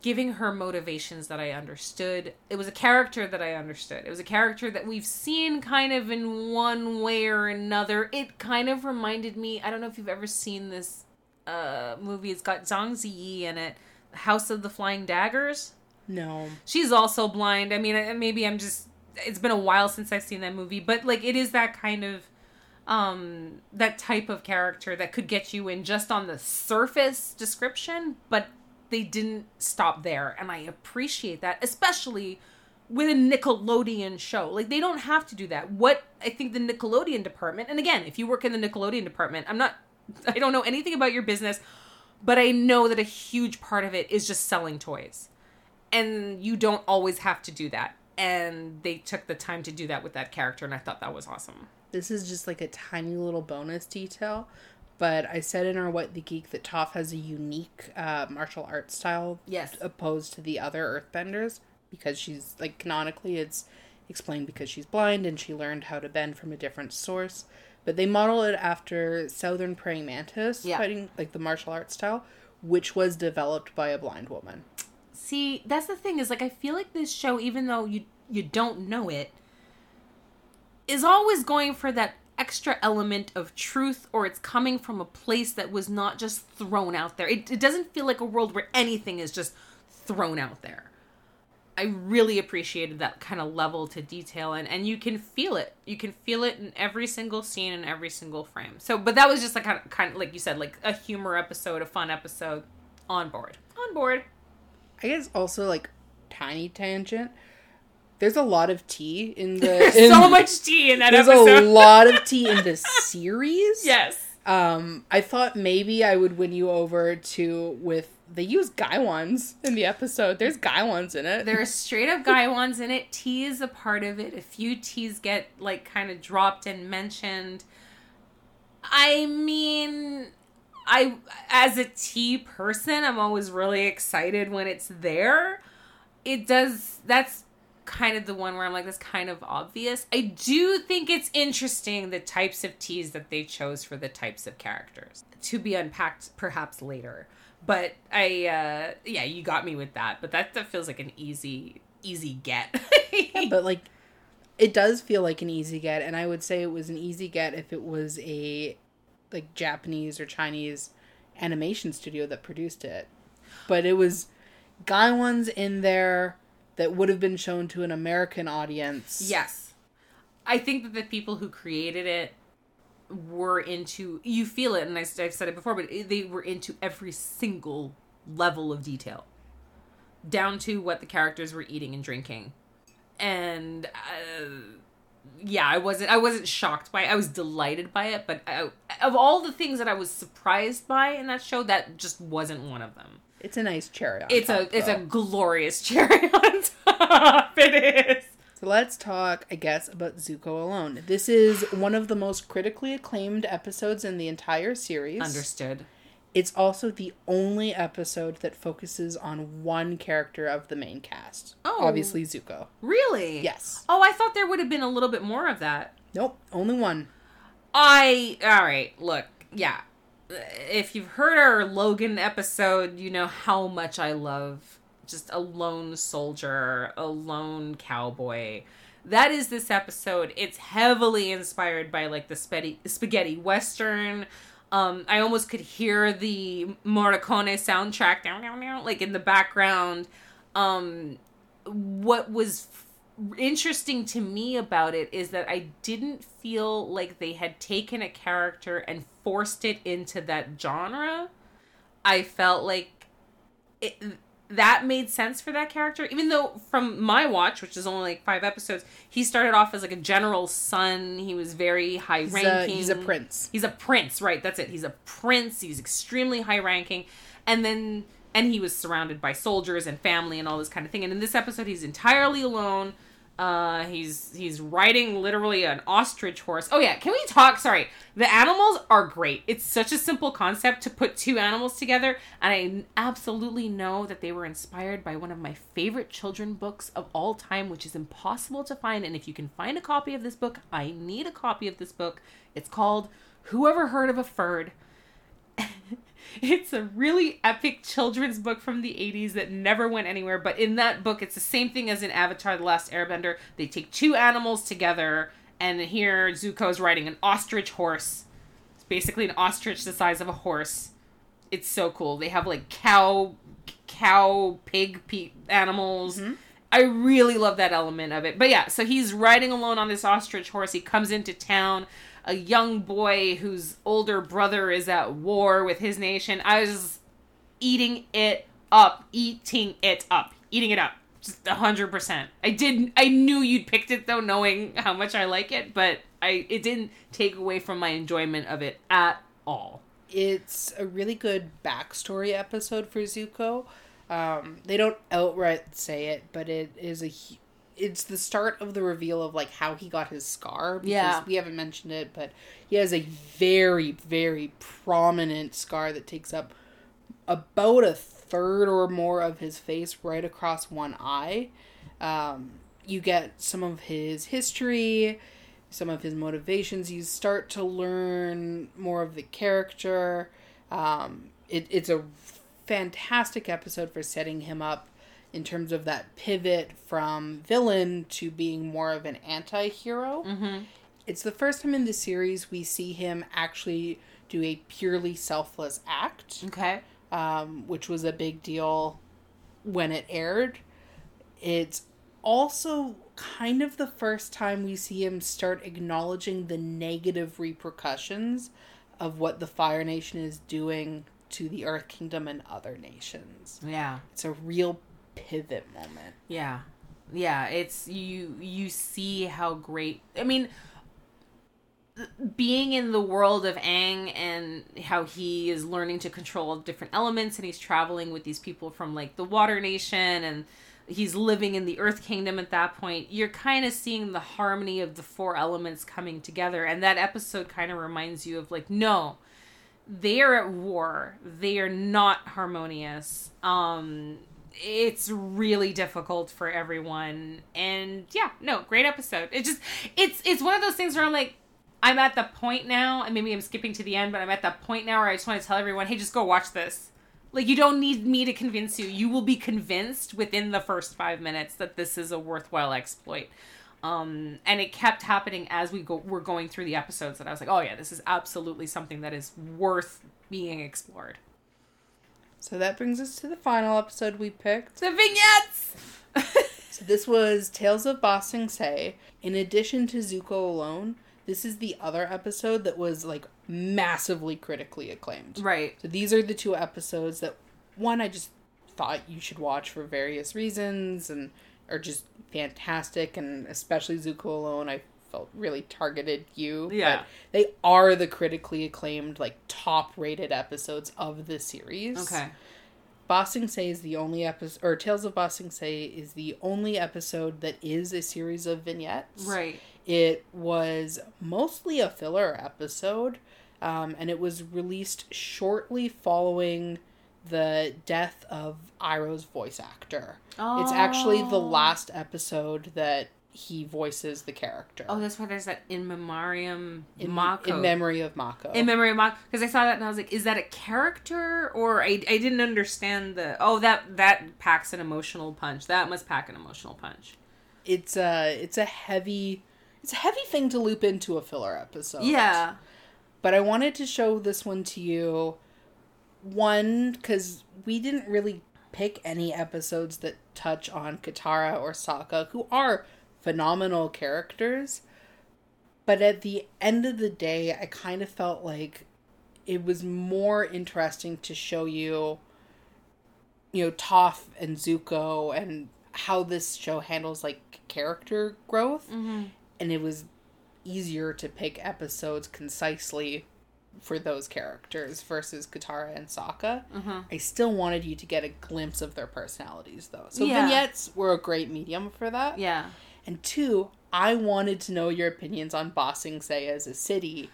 giving her motivations that I understood. It was a character that I understood. It was a character that we've seen kind of in one way or another. It kind of reminded me, I don't know if you've ever seen this uh movie. It's got Zhang Ziyi in it, House of the Flying Daggers. No. She's also blind. I mean, maybe I'm just it's been a while since I've seen that movie, but like it is that kind of um that type of character that could get you in just on the surface description, but they didn't stop there and I appreciate that, especially with a Nickelodeon show. Like they don't have to do that. What I think the Nickelodeon department, and again, if you work in the Nickelodeon department, I'm not *laughs* I don't know anything about your business, but I know that a huge part of it is just selling toys. And you don't always have to do that. And they took the time to do that with that character and I thought that was awesome. This is just like a tiny little bonus detail, but I said in our What the Geek that Toph has a unique uh, martial arts style Yes. opposed to the other earthbenders because she's like canonically it's explained because she's blind and she learned how to bend from a different source. But they model it after Southern Praying Mantis Yeah. fighting like the martial arts style, which was developed by a blind woman. See, that's the thing is like I feel like this show, even though you you don't know it, is always going for that extra element of truth or it's coming from a place that was not just thrown out there. It, it doesn't feel like a world where anything is just thrown out there. I really appreciated that kind of level to detail and and you can feel it. You can feel it in every single scene and every single frame. So, but that was just like kind of, kind of like you said like a humor episode, a fun episode on board. On board. I guess also like tiny tangent. There's a lot of tea in the *laughs* There's in- so much tea in that episode. There's episode. a lot of tea in this series. yes. Um, I thought maybe I would win you over to with they use Gaiwans in the episode. There's Gaiwans in it. There are straight up guy ones in it. Tea is a part of it. A few teas get like kind of dropped and mentioned. I mean, I as a tea person, I'm always really excited when it's there. It does that's kind of the one where I'm like, that's kind of obvious. I do think it's interesting the types of teas that they chose for the types of characters to be unpacked perhaps later. But I, uh, yeah, you got me with that. But that, that feels like an easy, easy get. *laughs* but like it does feel like an easy get and I would say it was an easy get if it was a like Japanese or Chinese animation studio that produced it. But it was Gaiwans in there that would have been shown to an American audience. yes. I think that the people who created it were into, you feel it, and I, I've said it before, but they were into every single level of detail, down to what the characters were eating and drinking. And, uh, yeah, I wasn't. I wasn't shocked by it. I was delighted by it. But I, of all the things that I was surprised by in that show, that just wasn't one of them. It's a nice cherry on It's top, a it's a glorious *laughs* cherry on top. It is. So let's talk, I guess, about Zuko alone. This is one of the most critically acclaimed episodes in the entire series. Understood. It's also the only episode that focuses on one character of the main cast. Oh. Obviously, Zuko. Really? Yes. Oh, I thought there would have been a little bit more of that. Nope, only one. I all right. Look, yeah. If you've heard our Logan episode, you know how much I love just a lone soldier, a lone cowboy. That is this episode. It's heavily inspired by like the spaghetti spaghetti western. Um, I almost could hear the Morricone soundtrack down, down, like in the background. Um, what was f- interesting to me about it is that I didn't feel like they had taken a character and forced it into that genre. I felt like it, that made sense for that character, even though from my watch, which is only like five episodes, he started off as like a general's son. He was very high He's a, ranking. he's a prince. He's a prince, right? That's it. He's a prince. He's extremely high ranking, and then and he was surrounded by soldiers and family and all this kind of thing. And in this episode, he's entirely alone. Uh, he's he's riding literally an ostrich horse. Oh yeah, can we talk? Sorry, the animals are great. It's such a simple concept to put two animals together, and I absolutely know that they were inspired by one of my favorite children books of all time, which is impossible to find. And if you can find a copy of this book, I need a copy of this book. It's called "Whoever Heard of a Ferd." *laughs* it's a really epic children's book from the 80s that never went anywhere but in that book it's the same thing as in avatar the last airbender they take two animals together and here zuko is riding an ostrich horse it's basically an ostrich the size of a horse it's so cool they have like cow cow pig pe- animals mm-hmm. I really love that element of it. But yeah, so he's riding alone on this ostrich horse. He comes into town. A young boy whose older brother is at war with his nation. I was eating it up, eating it up, eating it up. Just a hundred percent. I did. I knew you'd picked it though, knowing how much I like it, but I it didn't take away from my enjoyment of it at all. It's a really good backstory episode for Zuko. Um, they don't outright say it, but it is a. It's the start of the reveal of like how he got his scar. because Yeah. we haven't mentioned it, but he has a very, very prominent scar that takes up about a third or more of his face, right across one eye. Um, you get some of his history, some of his motivations. You start to learn more of the character. Um, it, it's a fantastic episode for setting him up in terms of that pivot from villain to being more of an anti-hero. Mm-hmm. It's the first time in the series we see him actually do a purely selfless act Okay. um, which was a big deal when it aired. It's also kind of the first time we see him start acknowledging the negative repercussions of what the Fire Nation is doing to the Earth Kingdom and other nations. Yeah. It's a real pivot moment. Yeah. Yeah, it's you you see how great I mean being in the world of Aang and how he is learning to control different elements and he's traveling with these people from like the Water Nation and he's living in the Earth Kingdom at that point. You're kind of seeing the harmony of the four elements coming together and that episode kind of reminds you of like no, they are at war. They are not harmonious. Um it's really difficult for everyone. And yeah no great episode. It just it's it's one of those things where i'm like i'm at the point now and maybe i'm skipping to the end but i'm at that point now where i just want to tell everyone hey just go watch this. Like you don't need me to convince you. You will be convinced within the first five minutes that this is a worthwhile exploit. Um and it kept happening as we go were going through the episodes that i was like oh yeah this is absolutely something that is worth being explored So that brings us to the final episode we picked. the vignettes *laughs* So this was Tales of Ba Sing Se. In addition to Zuko alone, this is the other episode that was like massively critically acclaimed. right So these are the two episodes that one I just thought you should watch for various reasons and are just fantastic and especially Zuko alone I felt really targeted you. Yeah. But they are the critically acclaimed like top rated episodes of the series. okay Ba Sing Se is the only episode, or Tales of Ba Sing Se is the only episode that is a series of vignettes. right It was mostly a filler episode, um, and it was released shortly following the death of Iroh's voice actor. It's actually the Oh. last episode that he voices the character. Oh, that's why there's that in memoriam in, Mako. in memory of Mako. In memory of Mako, because I saw that and I was like, is that a character or I, I didn't understand the oh that that packs an emotional punch. That must pack an emotional punch. it's a it's a heavy it's a heavy thing to loop into a filler episode. Yeah. but I wanted to show this one to you. One, because we didn't really pick any episodes that touch on Katara or Sokka, who are phenomenal characters. But at the end of the day, I kind of felt like it was more interesting to show you, you know, Toph and Zuko and how this show handles like character growth Mm-hmm. and it was easier to pick episodes concisely for those characters versus Katara and Sokka. Mm-hmm. I still wanted you to get a glimpse of their personalities though. So Yeah. vignettes were a great medium for that. Yeah. And two, I wanted to know your opinions on Bossing Sing Se as a city.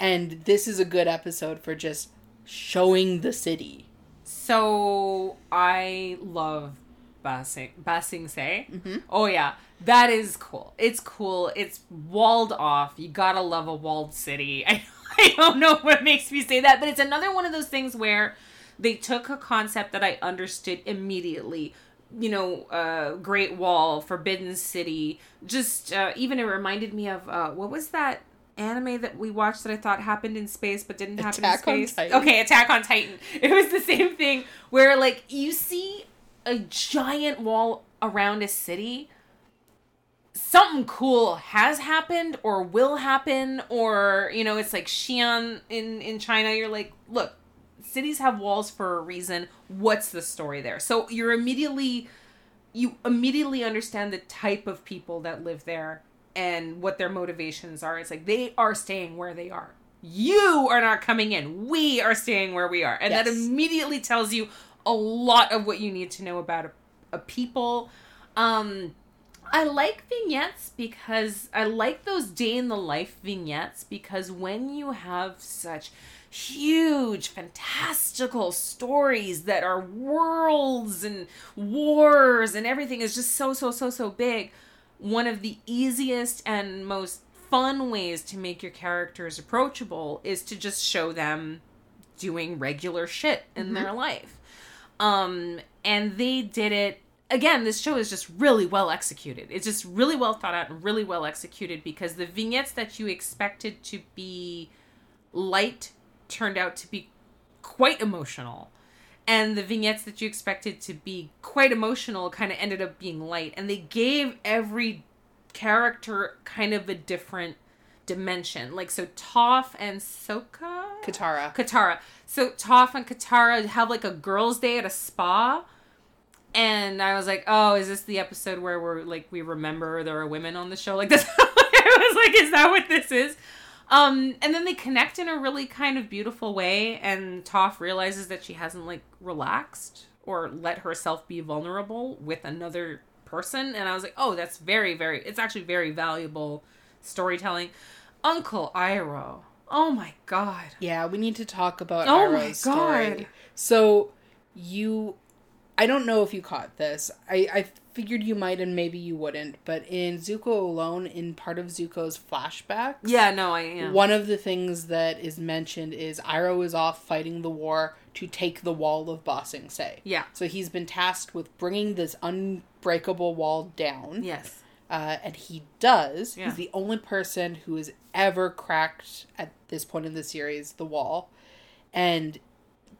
And this is a good episode for just showing the city. So I love Basing Basing Se. Mm-hmm. Oh yeah, that is cool. It's cool. It's walled off. You gotta love a walled city. I, *laughs* I don't know what makes me say that, but it's another one of those things where they took a concept that I understood immediately. You know, uh, Great Wall, Forbidden City. Just uh, even it reminded me of uh, what was that anime that we watched that I thought happened in space but didn't happen Attack in space? Titan. Okay, Attack on Titan. *laughs* It was the same thing where like you see a giant wall around a city something cool has happened or will happen or you know it's like Xi'an in in China you're like look cities have walls for a reason what's the story there? So you're immediately you immediately understand the type of people that live there and what their motivations are. It's like they are staying where they are. You are not coming in. We are staying where we are. And that immediately tells you a lot of what you need to know about a, a people. Um I like vignettes because I like those day in the life vignettes because when you have such huge, fantastical stories that are worlds and wars and everything is just so, so, so, so big, one of the easiest and most fun ways to make your characters approachable is to just show them doing regular shit in their life. Um, and they did it again. This show is just really well executed. It's just really well thought out and really well executed because the vignettes that you expected to be light turned out to be quite emotional. And the vignettes that you expected to be quite emotional kind of ended up being light. And they gave every character kind of a different dimension. Like, so Toph and Sokka? Katara. Katara. So Toph and Katara have like a girls' day at a spa. And I was like, oh, is this the episode where we're like we remember there are women on the show? Like *laughs* this I was like, is that what this is? Um, and then they connect in a really kind of beautiful way, and Toph realizes that she hasn't like relaxed or let herself be vulnerable with another person. And I was like, oh, that's very, very it's actually very valuable storytelling. Uncle Iroh. Oh my god. Yeah, we need to talk about Oh my Iroh's story. God. So you I don't know if you caught this. I, I figured you might and maybe you wouldn't, but in Zuko alone, in part of Zuko's flashbacks, Yeah, no, I am. one of the things that is mentioned is Iroh is off fighting the war to take the wall of Ba Sing Se. Yeah. So he's been tasked with bringing this unbreakable wall down. Yes. Uh, and he does. Yeah. He's the only person who has ever cracked at this point in the series the wall. And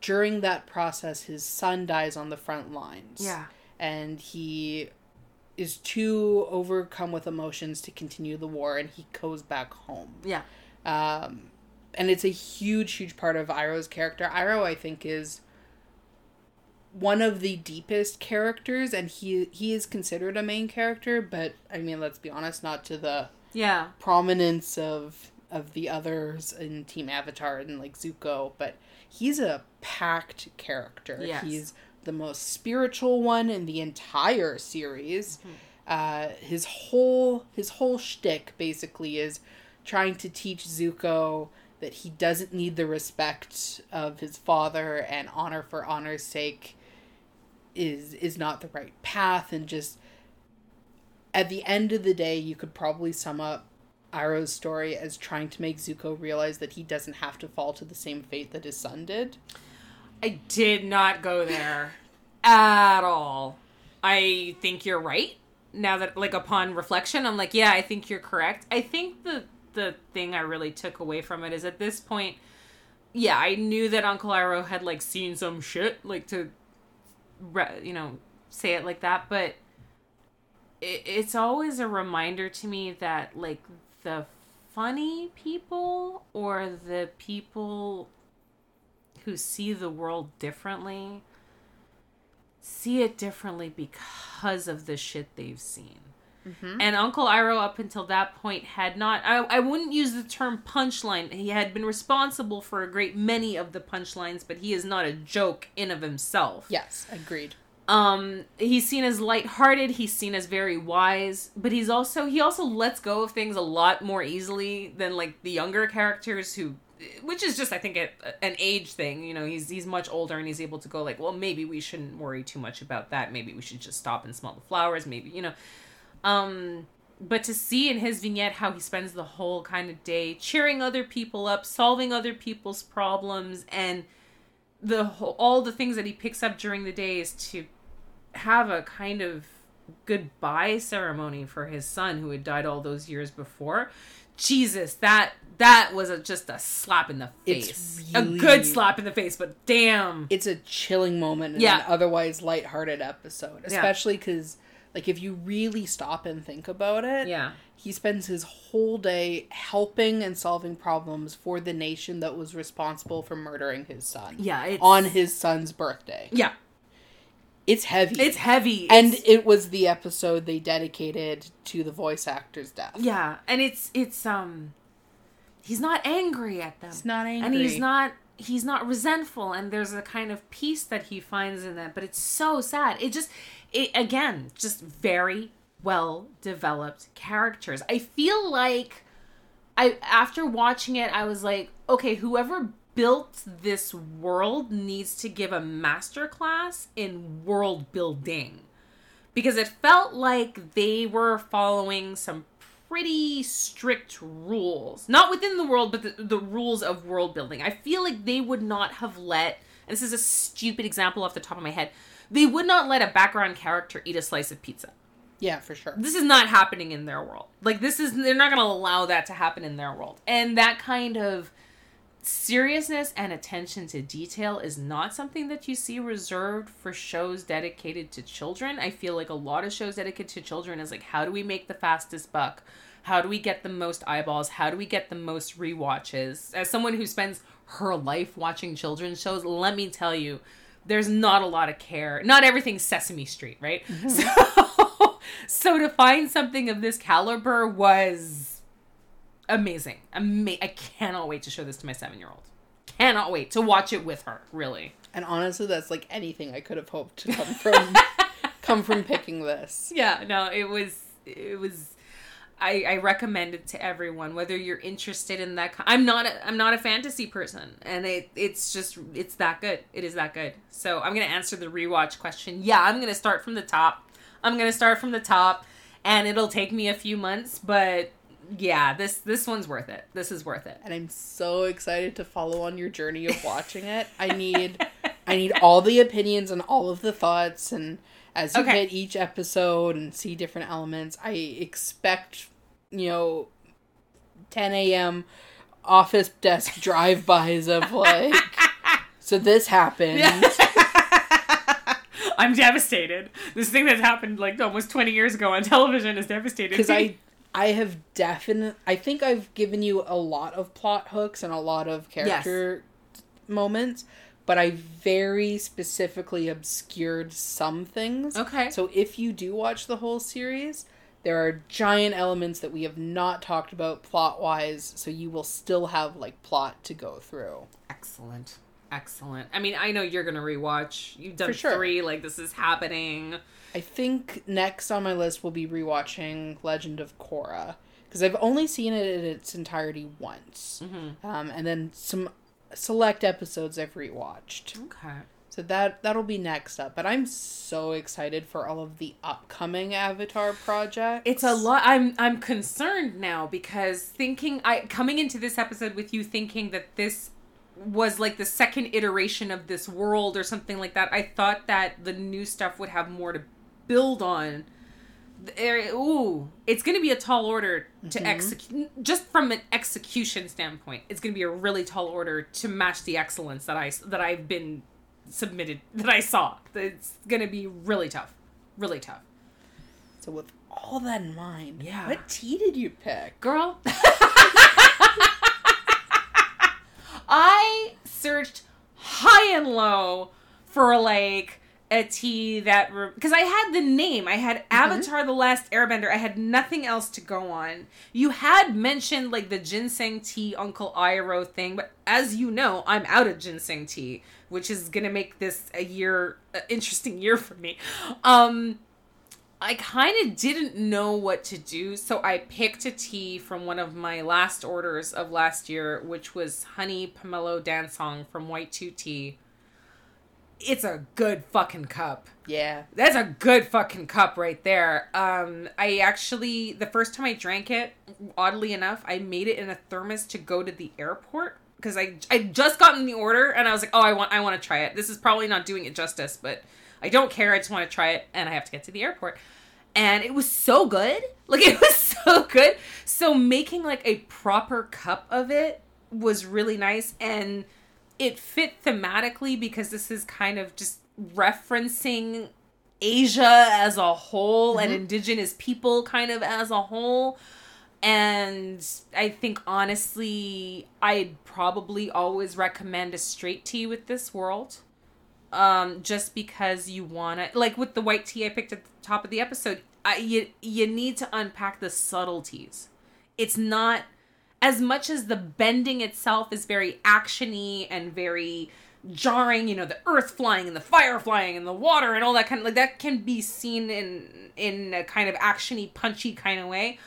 during that process, his son dies on the front lines. Yeah. And he is too overcome with emotions to continue the war, and he goes back home. Yeah. Um, and it's a huge, huge part of Iroh's character. Iroh, I think, is one of the deepest characters, and he he is considered a main character. But I mean, let's be honest, not to the Yeah. prominence of of the others in Team Avatar and like Zuko. But he's a packed character. Yes. He's the most spiritual one in the entire series. Uh, his whole his whole shtick basically is trying to teach Zuko that he doesn't need the respect of his father and honor for honor's sake is is not the right path and just at the end of the day you could probably sum up Iroh's story as trying to make Zuko realize that he doesn't have to fall to the same fate that his son did. I did not go there at all. I think you're right. Now that like upon reflection, I'm like, yeah, I think you're correct. I think the the thing I really took away from it is at this point, yeah, I knew that Uncle Iroh had like seen some shit, like to, you know, say it like that, but it, it's always a reminder to me that like the funny people or the people who see the world differently see it differently because of the shit they've seen. And Uncle Iroh, up until that point, had not. I, I wouldn't use the term punchline. He had been responsible for a great many of the punchlines, but he is not a joke in of himself. Yes, agreed. Um, he's seen as lighthearted, he's seen as very wise, but he's also he also lets go of things a lot more easily than like the younger characters who which is just I think a, an age thing. You know, he's he's much older and he's able to go like, well, maybe we shouldn't worry too much about that. Maybe we should just stop and smell the flowers. Maybe you know, um, but to see in his vignette how he spends the whole kind of day cheering other people up, solving other people's problems, and the whole, all the things that he picks up during the day is to have a kind of goodbye ceremony for his son who had died all those years before. Jesus, that that was a, just a slap in the face. really- a good slap in the face, but damn. It's a chilling moment in Yeah. an otherwise lighthearted episode, especially because, like, if you really stop and think about it, Yeah. he spends his whole day helping and solving problems for the nation that was responsible for murdering his son. Yeah, it's on his son's birthday. Yeah. It's heavy. It's heavy. and It's- it was the episode they dedicated to the voice actor's death. yeah, and it's it's um he's not angry at them. He's not angry. and he's not he's not resentful and there's a kind of peace that he finds in that but it's so sad it just it again just very well developed characters i feel like i after watching it i was like okay whoever built this world needs to give a master class in world building because it felt like they were following some pretty strict rules. Not within the world, but the, the rules of world building. I feel like they would not have let, and this is a stupid example off the top of my head, they would not let a background character eat a slice of pizza. Yeah, for sure. This is not happening in their world. Like, this is, they're not going to allow that to happen in their world. And that kind of seriousness and attention to detail is not something that you see reserved for shows dedicated to children. I feel like a lot of shows dedicated to children is like, how do we make the fastest buck? How do we get the most eyeballs? How do we get the most rewatches? As someone who spends her life watching children's shows, let me tell you, there's not a lot of care. Not everything's Sesame Street, right? Mm-hmm. *laughs* So, so to find something of this caliber was amazing. Ama- I cannot wait to show this to my seven year old. Cannot wait to watch it with her. Really. And honestly, that's like anything I could have hoped to come from *laughs* come from picking this. Yeah. No, it was. It was. I, I recommend it to everyone, whether you're interested in that. I'm not. A, I'm not a fantasy person, and it it's just it's that good. It is that good. So I'm gonna answer the rewatch question. Yeah, I'm gonna start from the top. I'm gonna start from the top, and it'll take me a few months, but yeah, this this one's worth it. This is worth it. And I'm so excited to follow on your journey of watching it. I *laughs* need I need all the opinions and all of the thoughts and as you Okay. hit each episode and see different elements, I expect, you know, 10 a.m. office desk drive-bys of *laughs* like, so this happened. *laughs* I'm devastated. This thing that happened like almost 20 years ago on television is devastated. because I I have definite I think I've given you a lot of plot hooks and a lot of character moments, but I very specifically obscured some things. Okay. So if you do watch the whole series, there are giant elements that we have not talked about plot wise, so you will still have like plot to go through. Excellent. Excellent. I mean, I know you're gonna rewatch. You've done sure. three. Like this is happening. I think next on my list will be rewatching Legend of Korra because I've only seen it in its entirety once, Mm-hmm. um, and then some select episodes I've rewatched. Okay. So that that'll be next up. But I'm so excited for all of the upcoming Avatar projects. It's a lot. I'm I'm concerned now because thinking I coming into this episode with you thinking that this was like the second iteration of this world or something like that. I thought that the new stuff would have more to build on. There, ooh, it's going to be a tall order to mm-hmm. execute. Just from an execution standpoint, it's going to be a really tall order to match the excellence that I that I've been submitted *laughs* that I saw. It's going to be really tough, really tough. So with all that in mind, Yeah. what tea did you pick? Girl. *laughs* I searched high and low for like a tea that because I had the name, I had Avatar: The Last Airbender. I had nothing else to go on. You had mentioned like the ginseng tea, Uncle Iroh thing, but as you know, I'm out of ginseng tea, which is gonna make this a year, uh, interesting year for me. Um, I kind of didn't know what to do, so I picked a tea from one of my last orders of last year, which was honey pomelo dancong from White2Tea. It's a good fucking cup. Yeah. That's a good fucking cup right there. Um, I actually the first time I drank it, oddly enough, I made it in a thermos to go to the airport because I I just gotten the order and I was like, oh, I want I want to try it. This is probably not doing it justice, but I don't care. I just want to try it, and I have to get to the airport. And it was so good. *laughs* Like it was so good. So making like a proper cup of it was really nice and it fit thematically because this is kind of just referencing Asia as a whole and mm-hmm. indigenous people kind of as a whole. And I think honestly, I'd probably always recommend a straight tea with this world. Um, just because you want to, like with the white tea I picked at the top of the episode, I, you you need to unpack the subtleties. It's not as much as the bending itself is very actiony and very jarring. You know, the earth flying and the fire flying and the water and all that kind of like that can be seen in in a kind of actiony, punchy kind of way.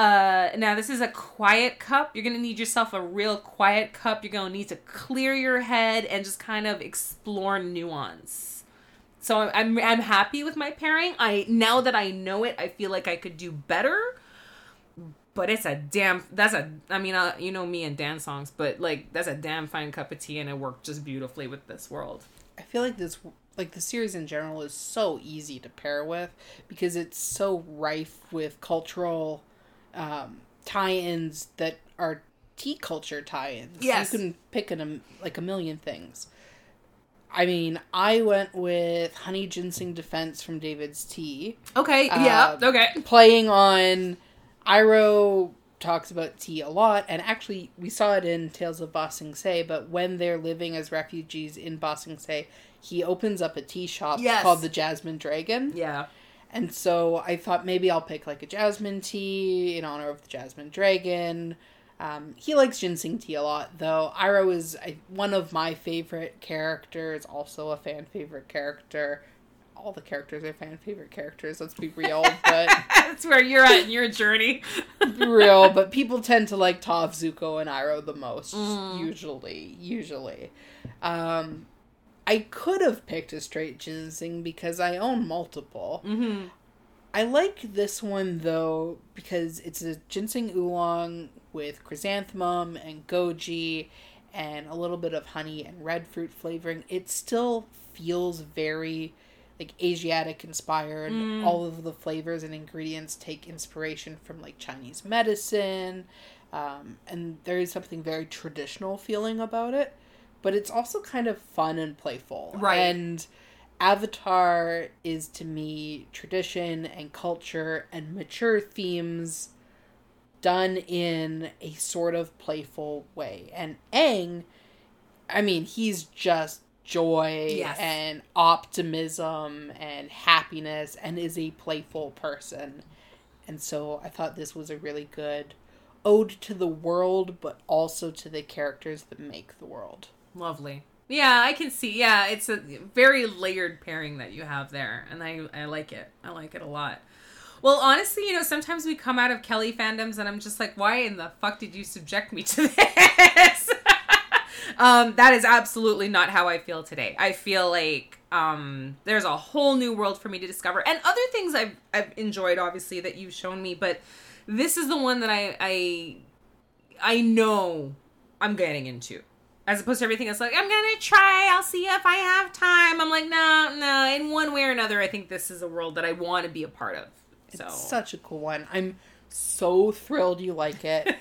Uh, now this is a quiet cup. You're gonna need yourself a real quiet cup. You're gonna need to clear your head and just kind of explore nuance. So I'm I'm, I'm happy with my pairing. I now that I know it, I feel like I could do better. But it's a damn. That's a. I mean, uh, you know me and dance songs, but like that's a damn fine cup of tea, and it worked just beautifully with this world. I feel like this like the series in general is so easy to pair with because it's so rife with cultural um, tie-ins that are tea culture tie-ins. Yes. you can pick an, like a million things. I mean, I went with Honey Ginseng Defense from David's Tea, Okay. Uh, yeah. Okay. playing on Iroh talks about tea a lot, and actually we saw it in Tales of Ba Sing Se. But when they're living as refugees in Ba Sing Se, he opens up a tea shop Yes. called the Jasmine Dragon. Yeah. And so I thought maybe I'll pick like a jasmine tea in honor of the Jasmine Dragon. Um, he likes ginseng tea a lot, though. Iroh is I, one of my favorite characters, also a fan favorite character. All the characters are fan favorite characters, let's be real, *laughs* but That's where you're at in your journey. *laughs* real. But people tend to like Toph, Zuko, and Iroh the most, Mm. usually. Usually. Um, I could have picked a straight ginseng because I own multiple. mm-hmm. I like this one though because it's a ginseng oolong with chrysanthemum and goji and a little bit of honey and red fruit flavoring. It still feels very like Asiatic inspired. Mm. All of the flavors and ingredients take inspiration from like Chinese medicine. Um, and there is something very traditional feeling about it, but it's also kind of fun and playful. Right. And Avatar is to me tradition and culture and mature themes done in a sort of playful way. And Aang, I mean, he's just joy Yes. and optimism and happiness and is a playful person. And so I thought this was a really good ode to the world, but also to the characters that make the world. Lovely. Yeah, I can see. Yeah, it's a very layered pairing that you have there, and I I like it. I like it a lot. Well, honestly, you know, sometimes we come out of Kelly fandoms, and I'm just like, why in the fuck did you subject me to *laughs* this? *laughs* um, that is absolutely not how I feel today. I feel like um, there's a whole new world for me to discover, and other things I've I've enjoyed, obviously, that you've shown me, but this is the one that I I I know I'm getting into. As opposed to everything else, like I'm gonna try. I'll see if I have time. I'm like, no, no. In one way or another, I think this is a world that I want to be a part of. So, It's such a cool one. I'm so thrilled you like it.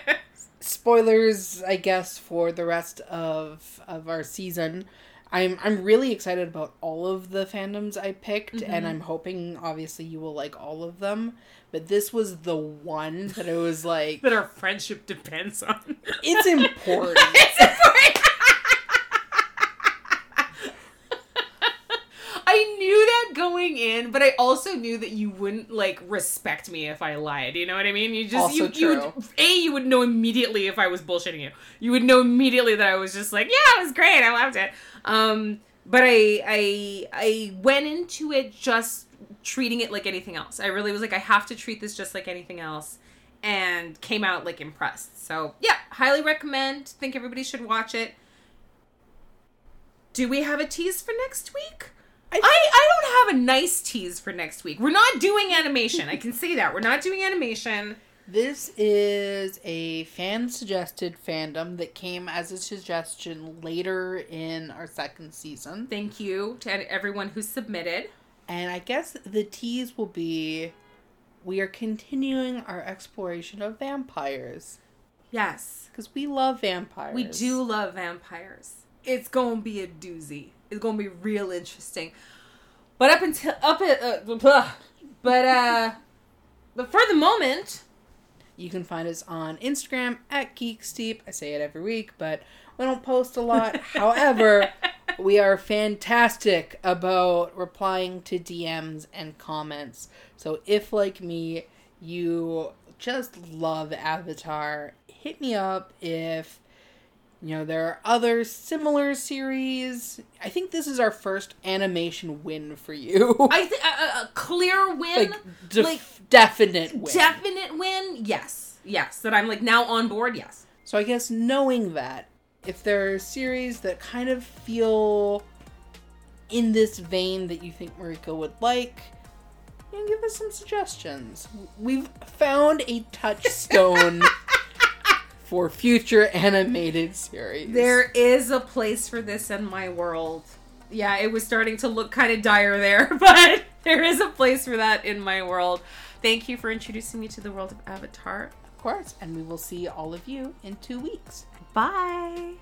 *laughs* Spoilers, I guess, for the rest of of our season. I'm I'm really excited about all of the fandoms I picked, and mm-hmm. I'm hoping obviously you will like all of them. But this was the one that I was like, *laughs* that our friendship depends on. it's *laughs* important. *laughs* going in, but I also knew that you wouldn't like respect me if I lied. You know what I mean? You just Also you, you would a you would know immediately if I was bullshitting you. You would know immediately that I was just like, yeah, it was great. I loved it. Um, but I I I went into it just treating it like anything else. I really was like, I have to treat this just like anything else, and came out like impressed. So yeah, highly recommend. Think everybody should watch it. Do we have a tease for next week? I, I don't have a nice tease for next week. We're not doing animation. I can say that. We're not doing animation. This is a fan suggested fandom that came as a suggestion later in our second season. Thank you to everyone who submitted. And I guess the tease will be we are continuing our exploration of vampires. Yes. Because we love vampires. We do love vampires. It's going to be a doozy. It's going to be real interesting. But up until up at uh, blah. but uh but for the moment, You can find us on Instagram at GeekSteep. I say it every week, but we don't post a lot. *laughs* However, we are fantastic about replying to DMs and comments. So if, like me, you just love Avatar, hit me up if you know there are other similar series. I think this is our first animation win for you. *laughs* I think a, uh, a uh, clear win, like, def- like, definite win. definite win. Yes. Yes, that I'm like now on board. Yes. So I guess knowing that, if there are series that kind of feel in this vein that you think Marika would like, you know, give us some suggestions. We've found a touchstone *laughs* for future animated series. There is a place for this in my world. Yeah, it was starting to look kind of dire there, *laughs* but there is a place for that in my world. Thank you for introducing me to the world of Avatar. of course, and we will see all of you in two weeks. Bye.